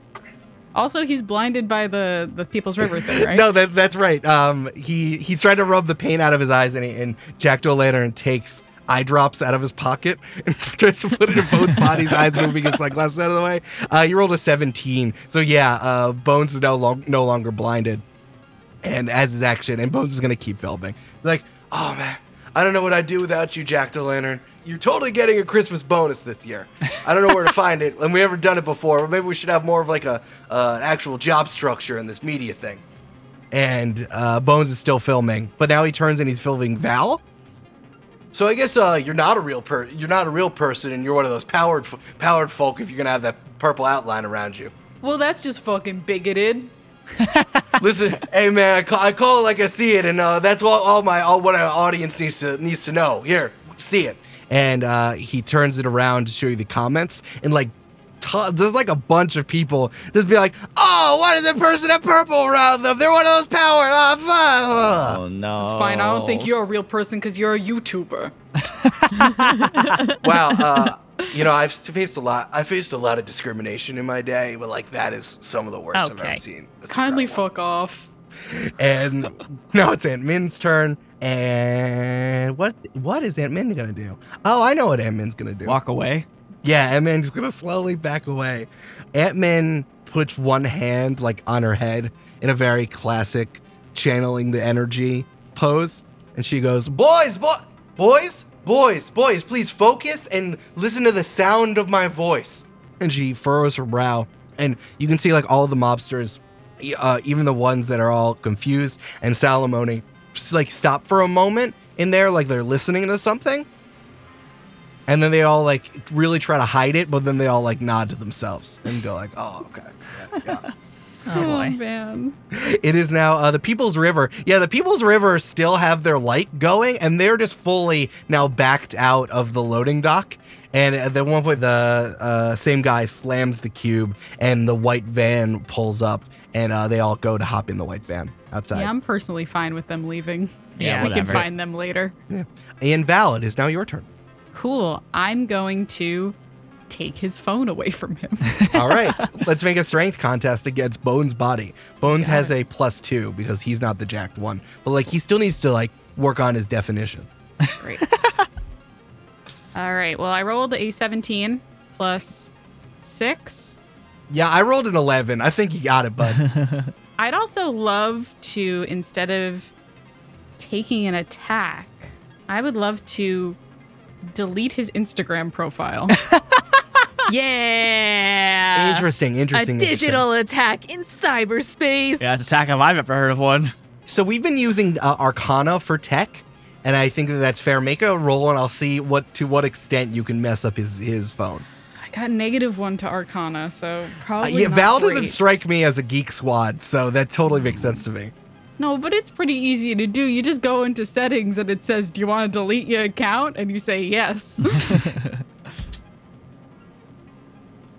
Also, he's blinded by the the People's River thing, (laughs) right? No, that that's right. Um, he he's trying to rub the paint out of his eyes, and he, and Jacked O'Lantern takes eye drops out of his pocket (laughs) and tries to put it in Bones Botti. His eyes moving his sunglasses out of the way. Uh, he rolled a 17, so yeah, uh, Bones is no long, no longer blinded, and as his action, and Bones is gonna keep filming. Like, oh man, I don't know what I'd do without you, Jacked O'Lantern. You're totally getting a Christmas bonus this year. I don't know where to find it, and we haven't done it before. Maybe we should have more of like a uh, actual job structure in this media thing and uh, Bones is still filming, but now he turns and he's filming Val. So I guess uh, you're not a real per you're not a real person, and you're one of those powered f- powered folk if you're gonna have that purple outline around you. Well, that's just fucking bigoted. (laughs) (laughs) Listen, hey man, I call, I call it like I see it, and uh, that's what all my all what our audience needs to needs to know. Here, see it. And uh, he turns it around to show you the comments, and like, t- there's like a bunch of people just be like, "Oh, why does that person have purple around them? They're one of those power." Uh, fuck." Oh no. It's fine. I don't think you're a real person because you're a YouTuber. (laughs) wow. Uh, you know, I've faced a lot. I faced a lot of discrimination in my day, but like that is some of the worst I've ever seen. That's Kindly fuck off. And (laughs) now it's Aunt Min's turn. And what what is Aunt Min gonna do? Oh, I know what Aunt Min's gonna do. Walk away. Yeah, Aunt Min's gonna slowly back away. Aunt Min puts one hand like on her head in a very classic channeling the energy pose, and she goes, "Boys, boy, boys, boys, boys, please focus and listen to the sound of my voice." And she furrows her brow, and you can see like all the mobsters, uh, even the ones that are all confused and Salamoni, just like stop for a moment in there, like they're listening to something. And then they all like really try to hide it, but then they all like nod to themselves and go like, "Oh, okay." Yeah, yeah. (laughs) Oh boy. man. it is now uh, the People's River. Yeah, the People's River still have their light going, and they're just fully now backed out of the loading dock. And at the one point, the uh, same guy slams the cube, and the white van pulls up, and uh, they all go to hop in the white van outside. Yeah, I'm personally fine with them leaving. Yeah, we can find them later. And Val, is now your turn. Cool. I'm going to take his phone away from him. (laughs) All right, let's make a strength contest against Bones Botti. Bones has a plus two because he's not the jacked one, but like he still needs to like work on his definition. Great. (laughs) All right. Well, I rolled a 17 plus six. Yeah, I rolled an eleven. I think you got it, bud. (laughs) I'd also love to, instead of taking an attack, I would love to delete his Instagram profile. (laughs) yeah. interesting, A interesting. interesting. digital attack in cyberspace. Yeah, it's attack if I've ever heard of one. So we've been using uh, Arcana for tech, and I think that that's fair. Make a roll, and I'll see what to what extent you can mess up his his phone. I got negative one to Arcana, so Uh, probably yeah, not Val doesn't strike me as a geek squad, so that totally makes sense to me. No, but it's pretty easy to do. You just go into settings and it says, "Do you want to delete your account?" and you say yes. (laughs)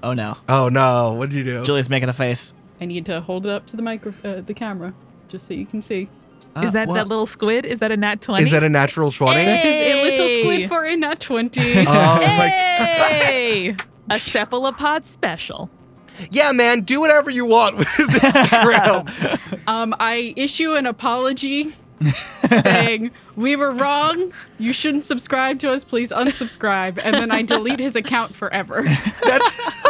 Oh no. Oh no, what did you do? Julia's making a face. I need to hold it up to the micro, uh, the camera, just so you can see. Is that Uh, that little squid? Is that a nat 20? Is that a natural twenty? This is a little squid for a nat twenty. Oh my Hey! (laughs) a cephalopod special. Yeah, man, do whatever you want (laughs) with his Instagram. (laughs) Um, I issue an apology saying we were wrong. You shouldn't subscribe to us. Please unsubscribe. And then I delete his account forever. (laughs) That's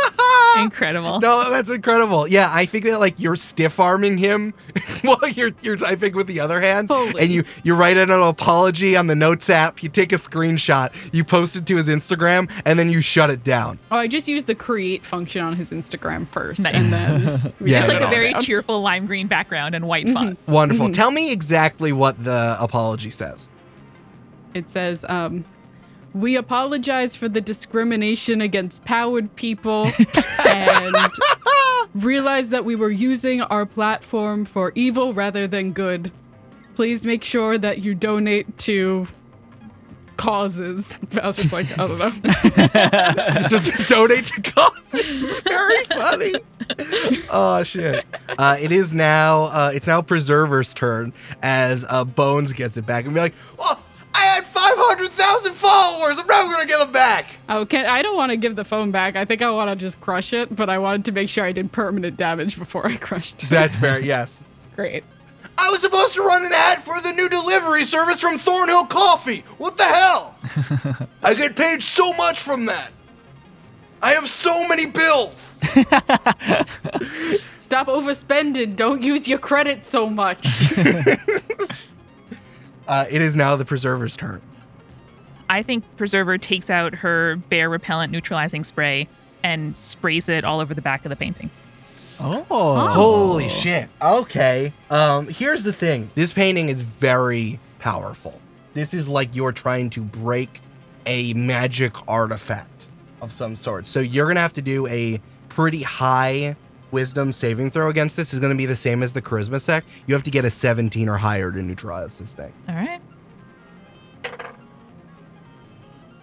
(laughs) Incredible. no, that's incredible. Yeah, I think that like you're stiff arming him (laughs) while you're you're typing with the other hand, Fully. and you you write an apology on the notes app. You take a screenshot, you post it to his Instagram, and then you shut it down. Oh, I just used the create function on his Instagram first, Nice. and then (laughs) Yeah, it's like a very down. cheerful lime green background and white font. Wonderful. Mhm. Tell me exactly what the apology says. It says, um, "We apologize for the discrimination against powered people, (laughs) and realize that we were using our platform for evil rather than good. Please make sure that you donate to." Causes. (laughs) I was just like, I don't know. (laughs) Just donate to causes. It's very funny. Oh shit! Uh, it is now. Uh, it's now Preserver's turn as uh, Bones gets it back and be like, "Oh, I had five hundred thousand followers. I'm never gonna get them back." Oh, okay, I don't want to give the phone back. I think I want to just crush it, but I wanted to make sure I did permanent damage before I crushed it. That's fair. (laughs) Yes. Great. I was supposed to run an ad for the new delivery service from Thornhill Coffee. What the hell? (laughs) I get paid so much from that. I have so many bills. (laughs) Stop overspending. Don't use your credit so much. Uh, it is now the Preserver's turn. I think Preserver takes out her bear repellent neutralizing spray and sprays it all over the back of the painting. Oh. Holy shit. Okay. Um, here's the thing. This painting is very powerful. This is like you're trying to break a magic artifact of some sort. So you're gonna have to do a pretty high wisdom saving throw against this. Is gonna be the same as the charisma sec. You have to get a 17 or higher to neutralize this thing. All right.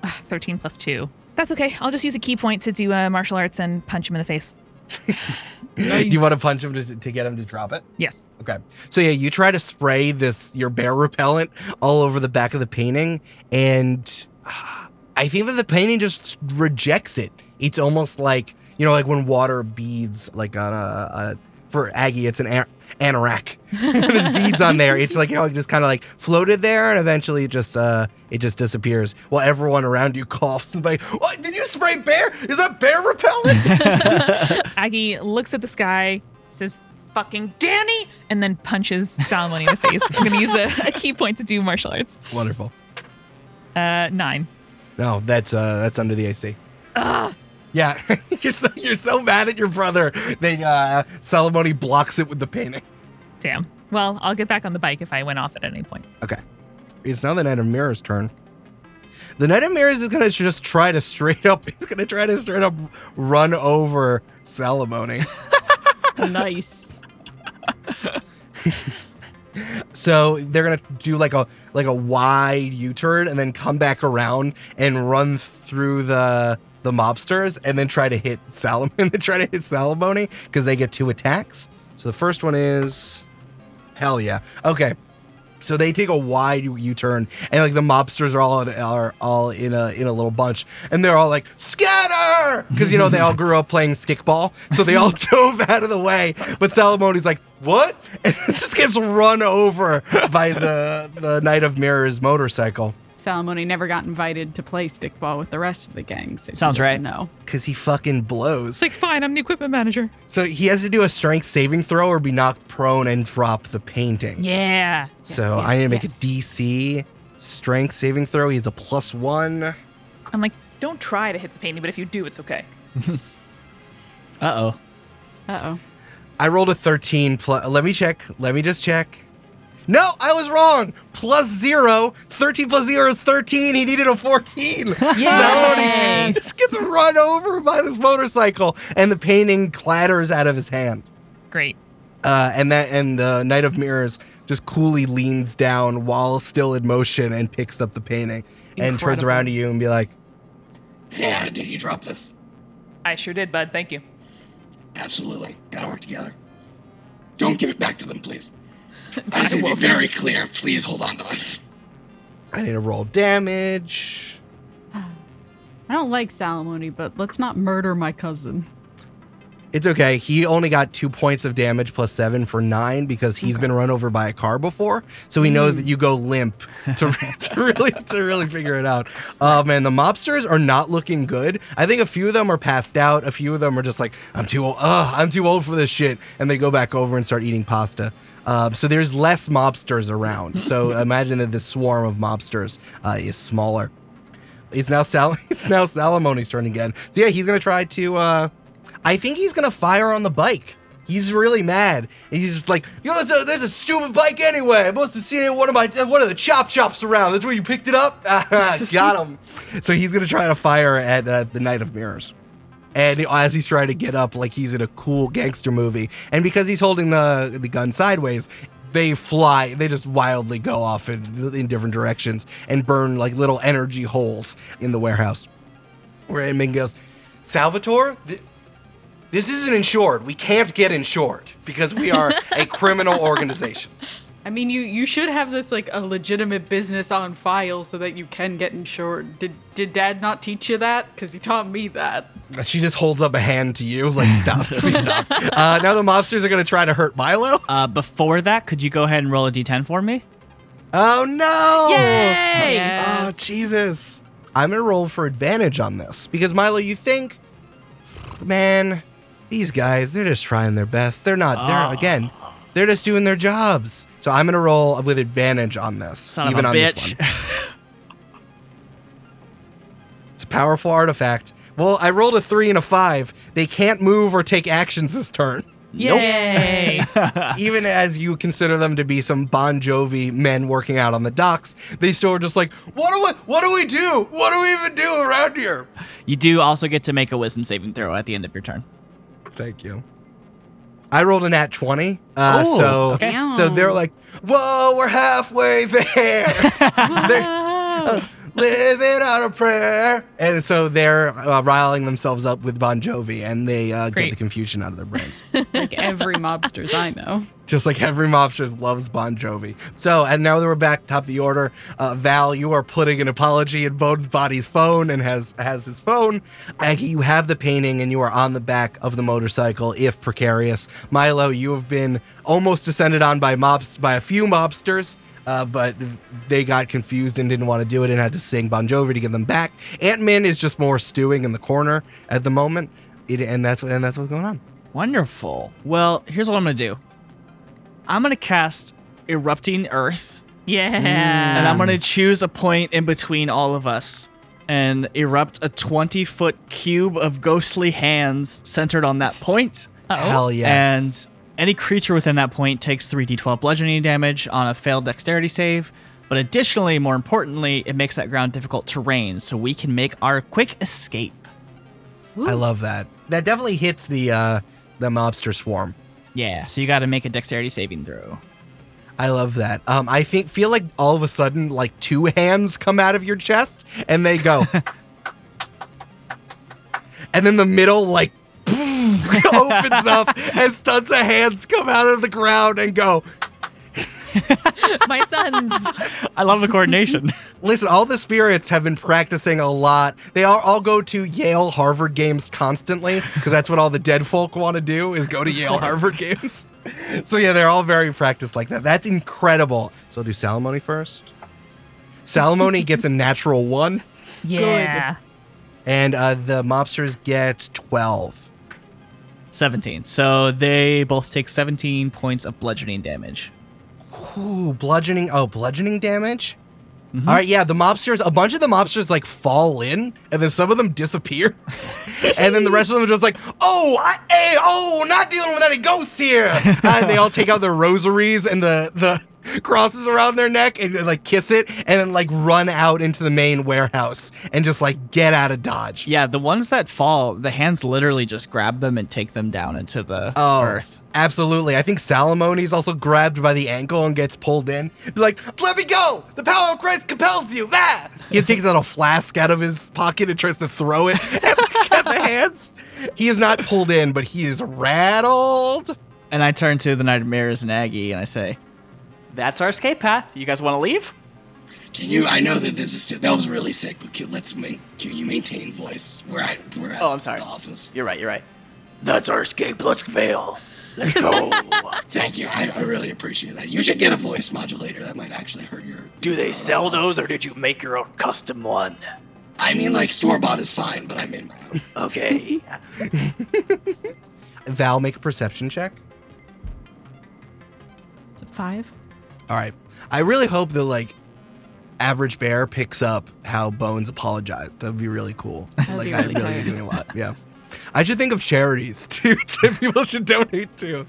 Ah, 13 plus 2. That's okay. I'll just use a ki point to do uh, martial arts and punch him in the face. (laughs) Do you want to punch him to, to get him to drop it? Yes. Okay. So yeah, you try to spray this your bear repellent all over the back of the painting, and uh, (sighs) I think that the painting just rejects it. It's almost like you know, like when water beads like on a, a for Aggie, it's an an- anorak. (laughs) it beads on there, it's like you know, it just kind of like floated there, and eventually it just uh it just disappears. While everyone around you (laughs) coughs and like, what? Did you spray bear? Is that bear repellent? (laughs) Aggie looks at the sky, says, fucking Danny, and then punches Salamoni in the face. I'm going to use a, a ki point to do martial arts. Wonderful. Uh, nine. No, that's uh that's under the AC. Ugh. Yeah, (laughs) you're so you're so mad at your brother. They uh Salamoni blocks it with the painting. Damn. Well, I'll get back on the bike if I went off at any point. Okay. It's now the Knight of Mirrors' turn. The Knight of Mirrors is gonna just try to straight up. (laughs) He's gonna try to straight up run over Salamoni. (laughs) nice. so they're gonna do like a like a wide U-turn and then come back around and run through the the mobsters and then try to hit Salam (laughs) and try to hit Salamoni because they get two attacks. So the first one is hell yeah. Okay. So they take a wide U-turn, and like the mobsters are all are all in a in a little bunch, and they're all like scatter because you know they all grew up playing stickball, so they all (laughs) dove out of the way. But Salamoni's like what, (laughs) and just gets run over by the the Knight of Mirrors motorcycle Salamoni never got invited to play stickball with the rest of the gang. So Sounds right. No, because he fucking blows. It's like, fine, I'm the equipment manager. So he has to do a strength saving throw or be knocked prone and drop the painting. Yeah. So Yes, I need to yes, make a DC strength saving throw. He has a plus one. I'm like, don't try to hit the painting, but if you do, it's okay. (laughs) Uh oh. Uh oh. I rolled a 13 plus. Let me check. Let me just check. No, I was wrong. Plus zero. 13 plus zero is 13. He needed a 14. (laughs) Salomon Yes. just gets run over by this motorcycle, and the painting clatters out of his hand. Great. Uh, and that and the Knight of Mirrors just coolly leans down while still in motion and picks up the painting and turns around to you and be like, Yeah, did you drop this? I sure did, bud. Thank you. Absolutely. Gotta work together. Don't give it back to them, please. I just need to be very clear. Please hold on to us. I need to roll damage. (sighs) I don't like Salamoni, but let's not murder my cousin. It's okay. He only got two points of damage plus seven for nine because he's been run over by a car before, so he knows that you go limp (laughs) to, to really to really figure it out. Oh man, the mobsters are not looking good. I think a few of them are passed out. A few of them are just like, I'm too old. Ugh, I'm too old for this shit, and they go back over and start eating pasta. Uh, so there's less mobsters around. So (laughs) imagine that this swarm of mobsters uh, is smaller. It's now Sal. (laughs) It's now Salamoni's turn again. So yeah, he's gonna try to. I think he's gonna fire on the bike. He's really mad. And he's just like, yo, that's a, that's a stupid bike anyway. I must have seen it one of my one of the chop chops around. That's where you picked it up. (laughs) (laughs) Got him. So he's gonna try to fire at uh, the Knight of Mirrors. And as he's trying to get up, like he's in a cool gangster movie, and because he's holding the the gun sideways, they fly. They just wildly go off in, in different directions and burn like little energy holes in the warehouse. Where Aunt Min goes, Salvatore, th- this isn't insured. We can't get insured because we are a (laughs) criminal organization. I mean, you you should have this like a legitimate business on file so that you can get insured. Did did Dad not teach you that? Because he taught me that. She just holds up a hand to you, like, stop, (laughs) please stop. Uh, now the mobsters are going to try to hurt Milo. Uh, before that, could you go ahead and roll a d10 for me? Oh, no. Yay! Oh, Jesus. I'm going to roll for advantage on this because, Milo, you think, man, these guys, they're just trying their best. They're not, they're, Oh. again, they're just doing their jobs. So I'm going to roll with advantage on this, Son even of on a this one. (laughs) It's a powerful artifact. Well, I rolled a three and a five. They can't move or take actions this turn, Yay! (laughs) (laughs) even as you consider them to be some Bon Jovi men working out on the docks. They still are just like, what do we, what do we do? What do we even do around here? you do also get to make a wisdom saving throw at the end of your turn. Thank you. I rolled an at twenty, uh, Ooh, so okay. so they're like, "Whoa, we're halfway there." (laughs) They're- Whoa. (laughs) living on a prayer. And so they're uh, riling themselves up with Bon Jovi and they uh, get the confusion out of their brains. (laughs) like every mobsters I know. Just like every mobster loves Bon Jovi. So, and now that we're back top of the order, uh, Val, you are putting an apology in Bones Botti's phone and has has his phone. Aggie, you have the painting and you are on the back of the motorcycle, if precarious. Milo, you have been almost descended on by mobs by a few mobsters. Uh, but they got confused and didn't want to do it and had to sing Bon Jovi to get them back. Aunt Min is just more stewing in the corner at the moment, it, and that's and that's what's going on. Wonderful. Well, here's what I'm gonna do. I'm gonna cast erupting earth, Yeah. and I'm gonna choose a point in between all of us and erupt a 20 foot cube of ghostly hands centered on that point. Oh. Hell yes. And any creature within that point takes 3d12 bludgeoning damage on a failed dexterity save. But additionally, more importantly, it makes that ground difficult terrain, so we can make our quick escape. I love that. That definitely hits the uh the mobster swarm. Yeah, so you got to make a dexterity saving throw. I love that. Um, I think feel like all of a sudden like two hands come out of your chest and they go, (laughs) and then the middle like opens up and tons of hands come out of the ground and go. My sons. I love the coordination. Listen, all the spirits have been practicing a lot. They all, all go to Yale Harvard games constantly because that's what all the dead folk want to do is go to Yale Harvard games. So yeah, they're all very practiced like that. That's incredible. So I'll do Salamoni first. Salamoni (laughs) gets a natural one, Yeah. and uh, the mobsters get twelve. 17. So they both take 17 points of bludgeoning damage. Ooh, bludgeoning. Oh, bludgeoning damage. Mm-hmm. All right, yeah, the mobsters, a bunch of the mobsters like fall in, and then some of them disappear, (laughs) and then the rest of them are just like, "Oh, I, hey, oh, not dealing with any ghosts here," (laughs) and they all take out their rosaries and the the (laughs) crosses around their neck and uh, like kiss it, and then like run out into the main warehouse and just like get out of dodge. Yeah, the ones that fall, the hands literally just grab them and take them down into the Oh, earth. Absolutely. I think Salomone's also grabbed by the ankle and gets pulled in. Be like, let me go! The power of Christ compels you! That! He takes out a flask out of his pocket and tries to throw it (laughs) at, at the hands. He is not pulled in, but he is rattled. And I turn to the Mirrors and Aggie and I say, That's our escape path. You guys want to leave? Can you? I know that this is that was really sick, but can, let's main, can you maintain voice? We're at we're at Oh, I'm sorry. the office. You're right, you're right. That's our escape. Let's bail. Let's go. (laughs) Thank you. I, I really appreciate that. You should get a voice modulator. That might actually hurt your. Do they sell those or did you make your own custom one? I mean, like store bought is fine, but I made my own. (laughs) Okay. (laughs) Val, make a perception check. It's a five. All right. I really hope that, like, Average Bear picks up how Bones apologized. That would be really cool. That'd like, be I really really tight. doing a lot. Yeah. I should think of charities (laughs) too that people should donate to.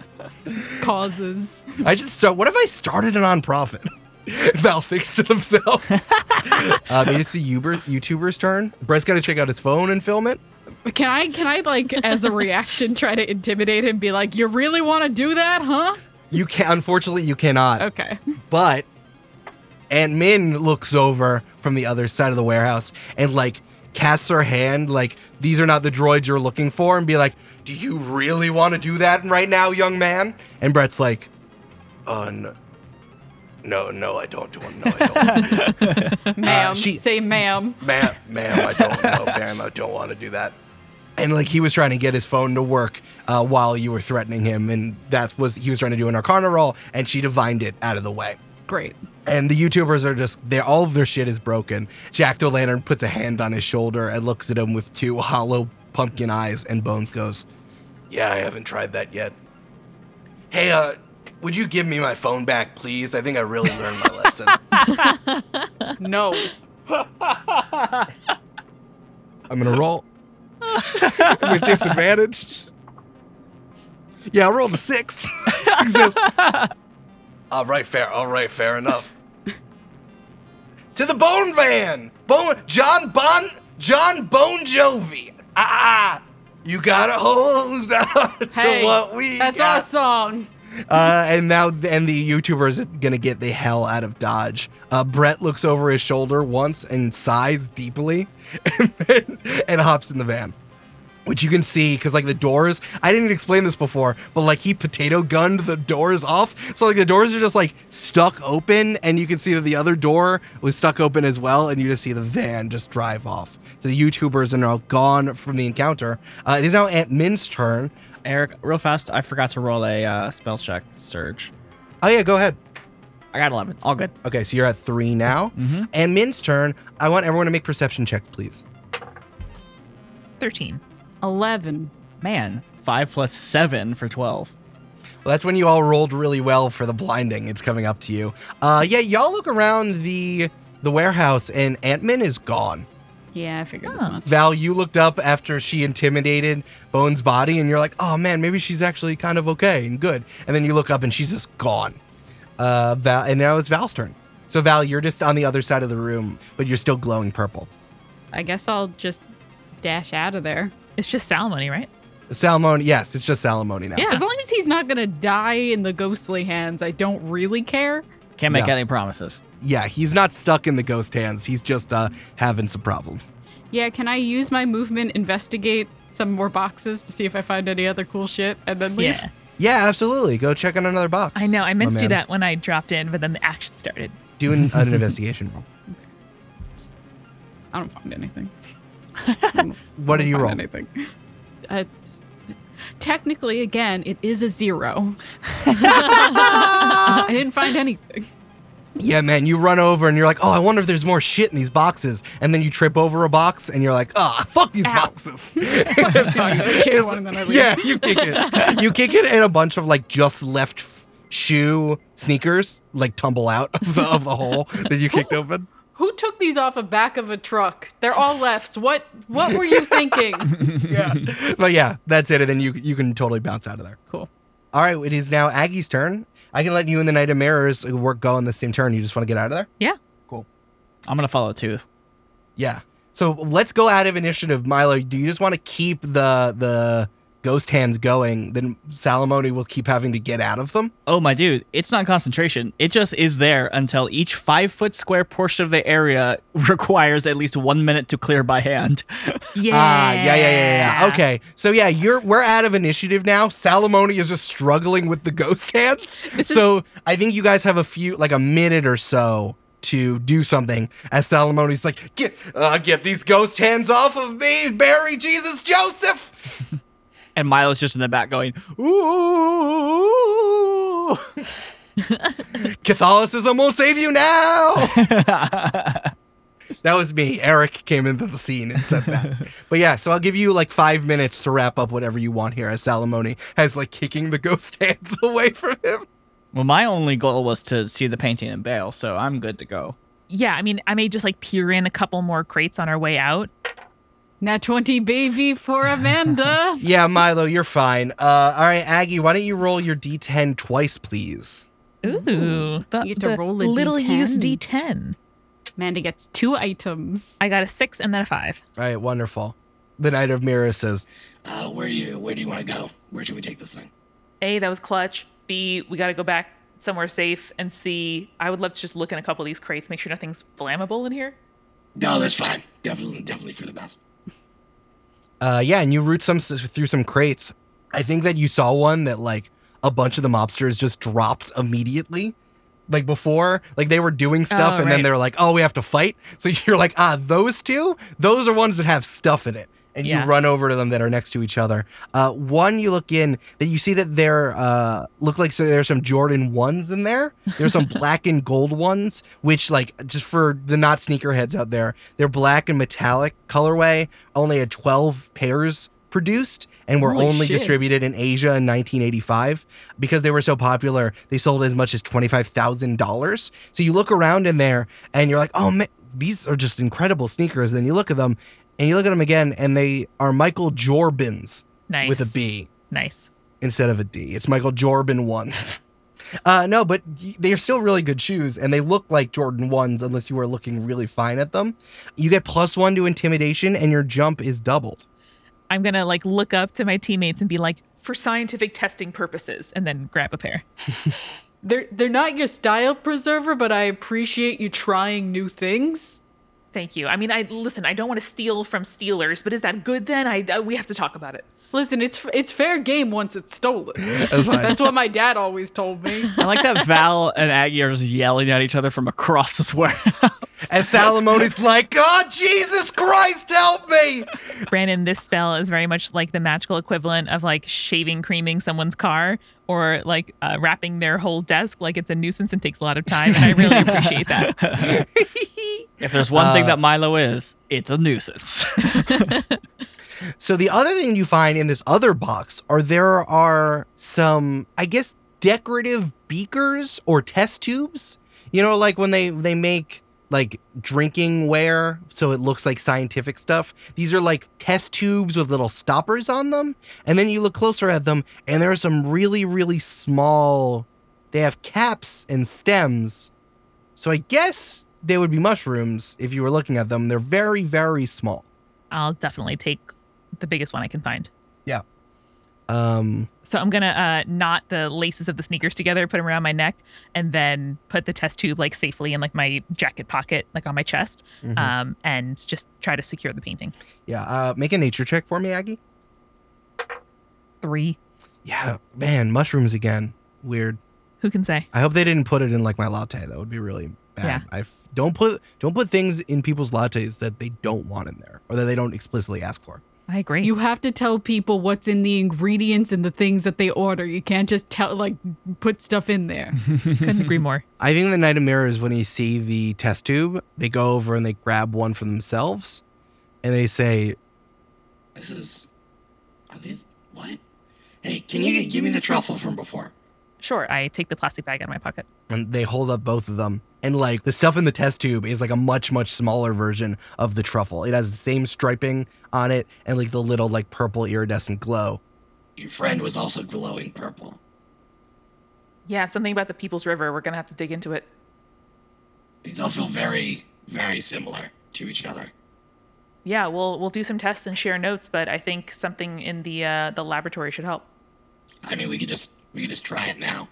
Causes. I should start. What if I started a nonprofit? Val thinks to themselves. (laughs) uh, maybe it's the Uber, YouTuber's turn. Brett's got to check out his phone and film it. Can I can I like as a reaction try to intimidate him? Be like, you really want to do that, huh? You can unfortunately you cannot. Okay. (laughs) But Aunt Min looks over from the other side of the warehouse and like casts her hand like these are not the droids you're looking for and be like, "Do you really want to do that right now, young man?" And Brett's like, "Uh no. No, no, I don't want no, I don't. (laughs) Ma'am. she- Say ma'am. ma'am, ma'am, I don't know, (laughs) ma'am, I don't want to do that. And like he was trying to get his phone to work uh, while you were threatening him, and that was he was trying to do an Arcana roll, and she divined it out of the way. Great. And the YouTubers are just they all of their shit is broken. Jack Lantern puts a hand on his shoulder and looks at him with two hollow pumpkin eyes, and Bones goes, "Yeah, I haven't tried that yet. Hey, uh, would you give me my phone back, please? I think I really learned my lesson." (laughs) No. (laughs) I'm gonna roll (laughs) with disadvantage. Yeah, I rolled a six. (laughs) Success. all right, fair. All right, fair enough. to the Bone Van, Bone John Bon John Bon Jovi. Ah, you gotta hold (laughs) on to what we That's got. our song. Uh, and now, and the YouTuber is gonna get the hell out of Dodge. Uh, Brett looks over his shoulder once and sighs deeply, (laughs) and, and hops in the van. Which you can see because like the doors, I didn't explain this before, but like he potato gunned the doors off, so like the doors are just like stuck open, and you can see that the other door was stuck open as well, and you just see the van just drive off. So the YouTubers are now gone from the encounter. Uh, it is now Aunt Min's turn. Eric, real fast, I forgot to roll a uh, spell check surge. Oh yeah, go ahead. I got 11. All good. Okay, so you're at three now. Mm-hmm. Aunt Min's turn. I want everyone to make perception checks, please. 13. Eleven. Man, 5 plus 7 for 12. Well, that's when you all rolled really well for the blinding. It's coming up to you. Uh, yeah, y'all look around the the warehouse, and Aunt Min is gone. Yeah, I figured as much. Val, you looked up after she intimidated Bones Botti, and you're like, "Oh man, maybe she's actually kind of okay and good." And then you look up, and she's just gone. Uh, Val, and now it's Val's turn. So Val, you're just on the other side of the room, but you're still glowing purple. I guess I'll just dash out of there. It's just Salamone, right? Salamone, yes, it's just Salamone now. Yeah. As long as he's not gonna die in the ghostly hands, I don't really care. Can't make Yeah. any promises. yeah, he's not stuck in the ghost hands. He's just uh, having some problems. Yeah, can I use my movement, investigate some more boxes to see if I find any other cool shit, and then leave? Yeah. Yeah, absolutely. Go check on another box. I know. I meant my to do that when I dropped in, but then the action started. Do an, an investigation roll. I don't find anything. (laughs) What did you roll? Anything. Uh, just- technically, again, it is a zero. (laughs) I didn't find anything. Yeah, man, you run over and you're like, oh, I wonder if there's more shit in these boxes. And then you trip over a box and you're like, oh, fuck these Ow. boxes. (laughs) I (laughs) kick one and then I leave. yeah, you kick it. You kick it and a bunch of like just left f- shoe sneakers like tumble out of the, of the hole that you kicked open. Who took these off a back of a truck? They're all lefts. What what were you (laughs) thinking? yeah. But yeah, that's it. And then you you can totally bounce out of there. Cool. All right, it is now Aggie's turn. I can let you and the Knight of Mirrors work go on the same turn. You just want to get out of there? Yeah. Cool. I'm gonna follow too. Yeah. So let's go out of initiative, Milo. Do you just want to keep the the ghost hands going? Then Salamoni will keep having to get out of them. Oh my dude, it's not concentration. It just is there until each five foot square portion of the area (laughs) requires at least one minute to clear by hand. (laughs) Yeah. Ah, yeah, yeah, yeah, yeah. Okay. So yeah, you're we're out of initiative now. Salamoni is just struggling with the ghost hands. (laughs) so I think you guys have a few like a minute or so to do something as Salamone's like, get uh, get these ghost hands off of me, Mary Jesus Joseph. And Milo's just in the back going, ooh. (laughs) Catholicism won't save you now. (laughs) That was me. Eric came into the scene and said that. but yeah, so I'll give you like five minutes to wrap up whatever you want here as Salamoni has like kicking the ghost (laughs) hands away from him. well, my only goal was to see the painting and bail, so I'm good to go. Yeah, I mean, I may just like peer in a couple more crates on our way out. Nat 20 baby for Amanda. (laughs) Yeah, Milo, you're fine. Uh, all right, Aggie, why don't you roll your D10 twice, please? Ooh, the, You get to the roll a little used D10. D10. Amanda gets two items. I got a six and then a five. All right, wonderful. The Knight of Mirrors says, Uh, where you? Where do you want to go? Where should we take this thing? A, that was clutch. B, we got to go back somewhere safe. And C, I would love to just look in a couple of these crates, make sure nothing's flammable in here. No, that's fine. Definitely, definitely for the best. Uh, yeah, and you root some through some crates. I think that you saw one that like a bunch of the mobsters just dropped immediately. Like before, like they were doing stuff Oh, and then they were like, oh, we have to fight. So (laughs) you're like, ah, those two, those are ones that have stuff in it. And Yeah. you run over to them that are next to each other. Uh, one, you look in that you see that there uh, look like so there's some Jordan ones in there. There's some (laughs) black and gold ones, which like just for the not sneakerheads out there, they're black and metallic colorway. Only had 12 pairs produced and were Holy only shit. distributed in Asia in 1985 because they were so popular. They sold as much as $25,000. So you look around in there and you're like, "Oh man, these are just incredible sneakers." then you look at them and you look at them again and they are Michael Jorbins Nice. with a B Nice. instead of a D. It's Michael Jordan ones. (laughs) Uh, no, but they are still really good shoes, and they look like Jordan ones unless you are looking really fine at them. You get plus one to intimidation, and your jump is doubled. I'm going to like look up to my teammates and be like, for scientific testing purposes, and then grab a pair. (laughs) They're they're not your style preserver, but I appreciate you trying new things. Thank you. I mean, I listen. I don't want to steal from stealers, but is that good? Then I uh, we have to talk about it. Listen, it's it's fair game once it's stolen. (laughs) That's fine. That's what my dad always told me. I like that Val and Aggie are just yelling at each other from across this warehouse. As Salomone's like, God, Jesus Christ, help me! Brandon, this spell is very much like the magical equivalent of like shaving creaming someone's car or like uh, wrapping their whole desk like it's a nuisance and takes a lot of time. And I really (laughs) appreciate that. (laughs) if there's one thing Uh, that Milo is, it's a nuisance. (laughs) So the other thing you find in this other box are there are some, I guess, decorative beakers or test tubes. You know, like when they they make like drinking ware, so it looks like scientific stuff. These are like test tubes with little stoppers on them, and then you look closer at them, and there are some really really small. They have caps and stems, so I guess they would be mushrooms if you were looking at them. They're very very small. I'll definitely take the biggest one I can find. Yeah. Um, So I'm gonna uh, knot the laces of the sneakers together, put them around my neck, and then put the test tube like safely in like my jacket pocket, like on my chest, mhm. um, and just try to secure the painting. Yeah, uh, make a nature check for me, Aggie. Three. Yeah, man, mushrooms again. Weird. Who can say? I hope they didn't put it in like my latte. That would be really bad. Yeah. I f- don't put don't put things in people's lattes that they don't want in there or that they don't explicitly ask for. I agree. You have to tell people what's in the ingredients and the things that they order. You can't just tell like put stuff in there. (laughs) couldn't agree more. I think the Knight of Mirrors when you see the test tube, they go over and they grab one for themselves, and they say, This is. Are these what? Hey, can you give me the truffle from before? Sure, I take the plastic bag out of my pocket. and they hold up both of them and like the stuff in the test tube is like a much much smaller version of the truffle it has the same striping on it and like the little like purple iridescent glow Your friend was also glowing purple. Yeah, something about the People's River. We're gonna have to dig into it. These all feel very, very similar to each other. Yeah, we'll we'll do some tests and share notes, but I think something in the uh, the laboratory should help. I mean, we could just we could just try it now.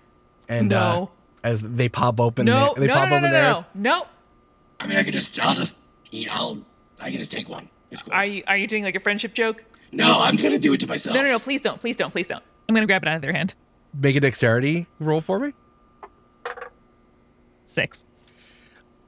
and uh, no, as they pop open no, their, they no, pop no, no, open no, theirs no, no. I mean, I could just I'll just eat. I'll I can just take one. It's cool. Are you are you doing like a friendship joke? No, I'm gonna do it to myself. No, no, no. Please don't. Please don't. Please don't. I'm gonna grab it out of their hand. make a dexterity roll for me Six.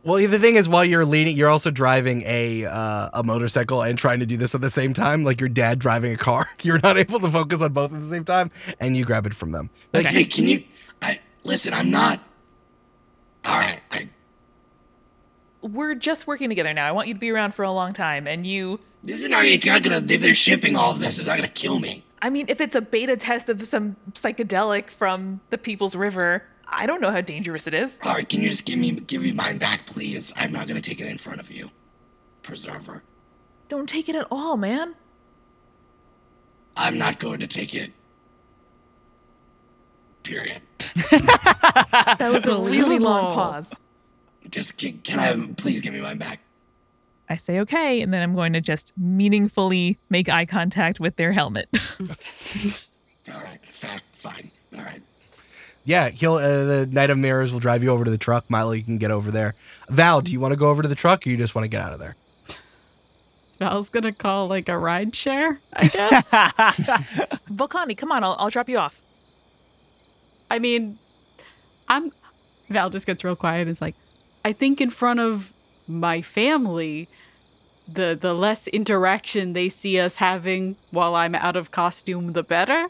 Well the thing is while you're leaning you're also driving a uh, a motorcycle and trying to do this at the same time like your dad driving a car (laughs) you're not able to focus on both at the same time and you grab it from them Like, Okay. hey, can you? I listen. I'm not. All right. I We're just working together now. I want you to be around for a long time, and you. this is not. It's not gonna. If they're shipping all of this, it's not gonna kill me. I mean, if it's a beta test of some psychedelic from the People's River, I don't know how dangerous it is. All right. Can you just give me give me mine back, please? I'm not gonna take it in front of you. Preserver. Don't take it at all, man. I'm not going to take it. Period. (laughs) That was a really long pause. Just can, can I please give me mine back? I say okay, and then I'm going to just meaningfully make eye contact with their helmet. (laughs) All right. Fact. Fine. All right. Yeah, he'll uh, the Knight of Mirrors will drive you over to the truck. Milo, you can get over there. Val, do you want to go over to the truck, or you just want to get out of there? Val's gonna call like a ride share, I guess. (laughs) Volcani, come on, I'll, I'll drop you off. I mean, I'm. Val just gets real quiet and is like, I think in front of my family, the the less interaction they see us having while I'm out of costume, the better.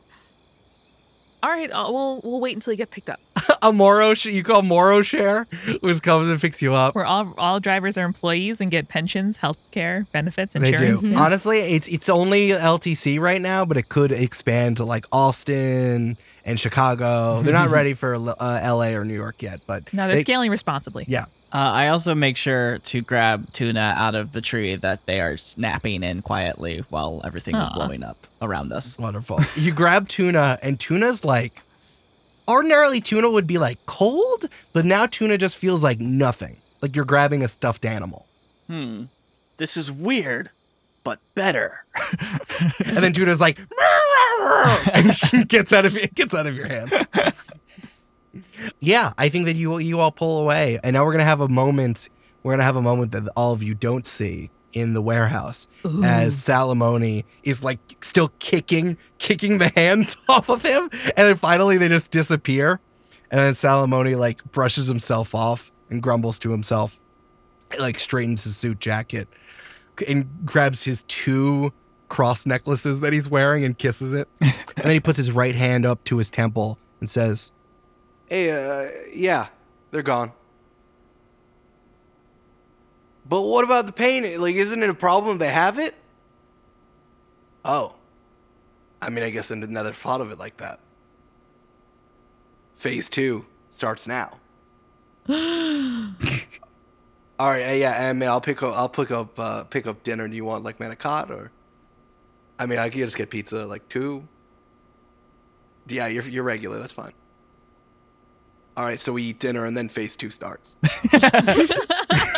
All right, uh, we'll we'll wait until you get picked up. (laughs) a Moro, sh- you call Moro share, who's comes and picks you up. Where all all drivers are employees and get pensions, health care, benefits, insurance. They do. insurance. Yeah. Honestly, it's it's only LTC right now, but it could expand to like Austin and Chicago. They're not (laughs) ready for uh, LA or New York yet, but No, they're they- scaling responsibly. Yeah. Uh, I also make sure to grab tuna out of the tree that they are snapping in quietly while everything is blowing up around us. Wonderful. you grab tuna, and tuna's like ordinarily tuna would be like cold, but now tuna just feels like nothing. Like you're grabbing a stuffed animal. Hmm. This is weird, but better. (laughs) And then tuna's like and she (laughs) gets out of it gets out of your hands. (laughs) Yeah, I think that you you all pull away. And now we're gonna have a moment we're gonna have a moment that all of you don't see in the warehouse Ooh. as Salamoni is like still kicking, kicking the (laughs) hands (laughs) off of him, and then finally they just disappear. And then Salamoni like brushes himself off and grumbles to himself, like straightens his suit jacket and grabs his two cross necklaces that he's wearing and kisses it. (laughs) and then he puts his right hand up to his temple and says, Hey, uh, yeah, they're gone. But what about the pain? Like, isn't it a problem they have it? Oh. I mean, I guess I never thought of it like that. Phase two starts now. (gasps) All right, uh, yeah, I mean, I'll pick up, I'll pick up, uh, pick up dinner. Do you want like manicotti or? I mean, I could just get pizza, like two. Yeah, you're you're regular. That's fine. All right, so we eat dinner and then phase two starts. (laughs) (laughs)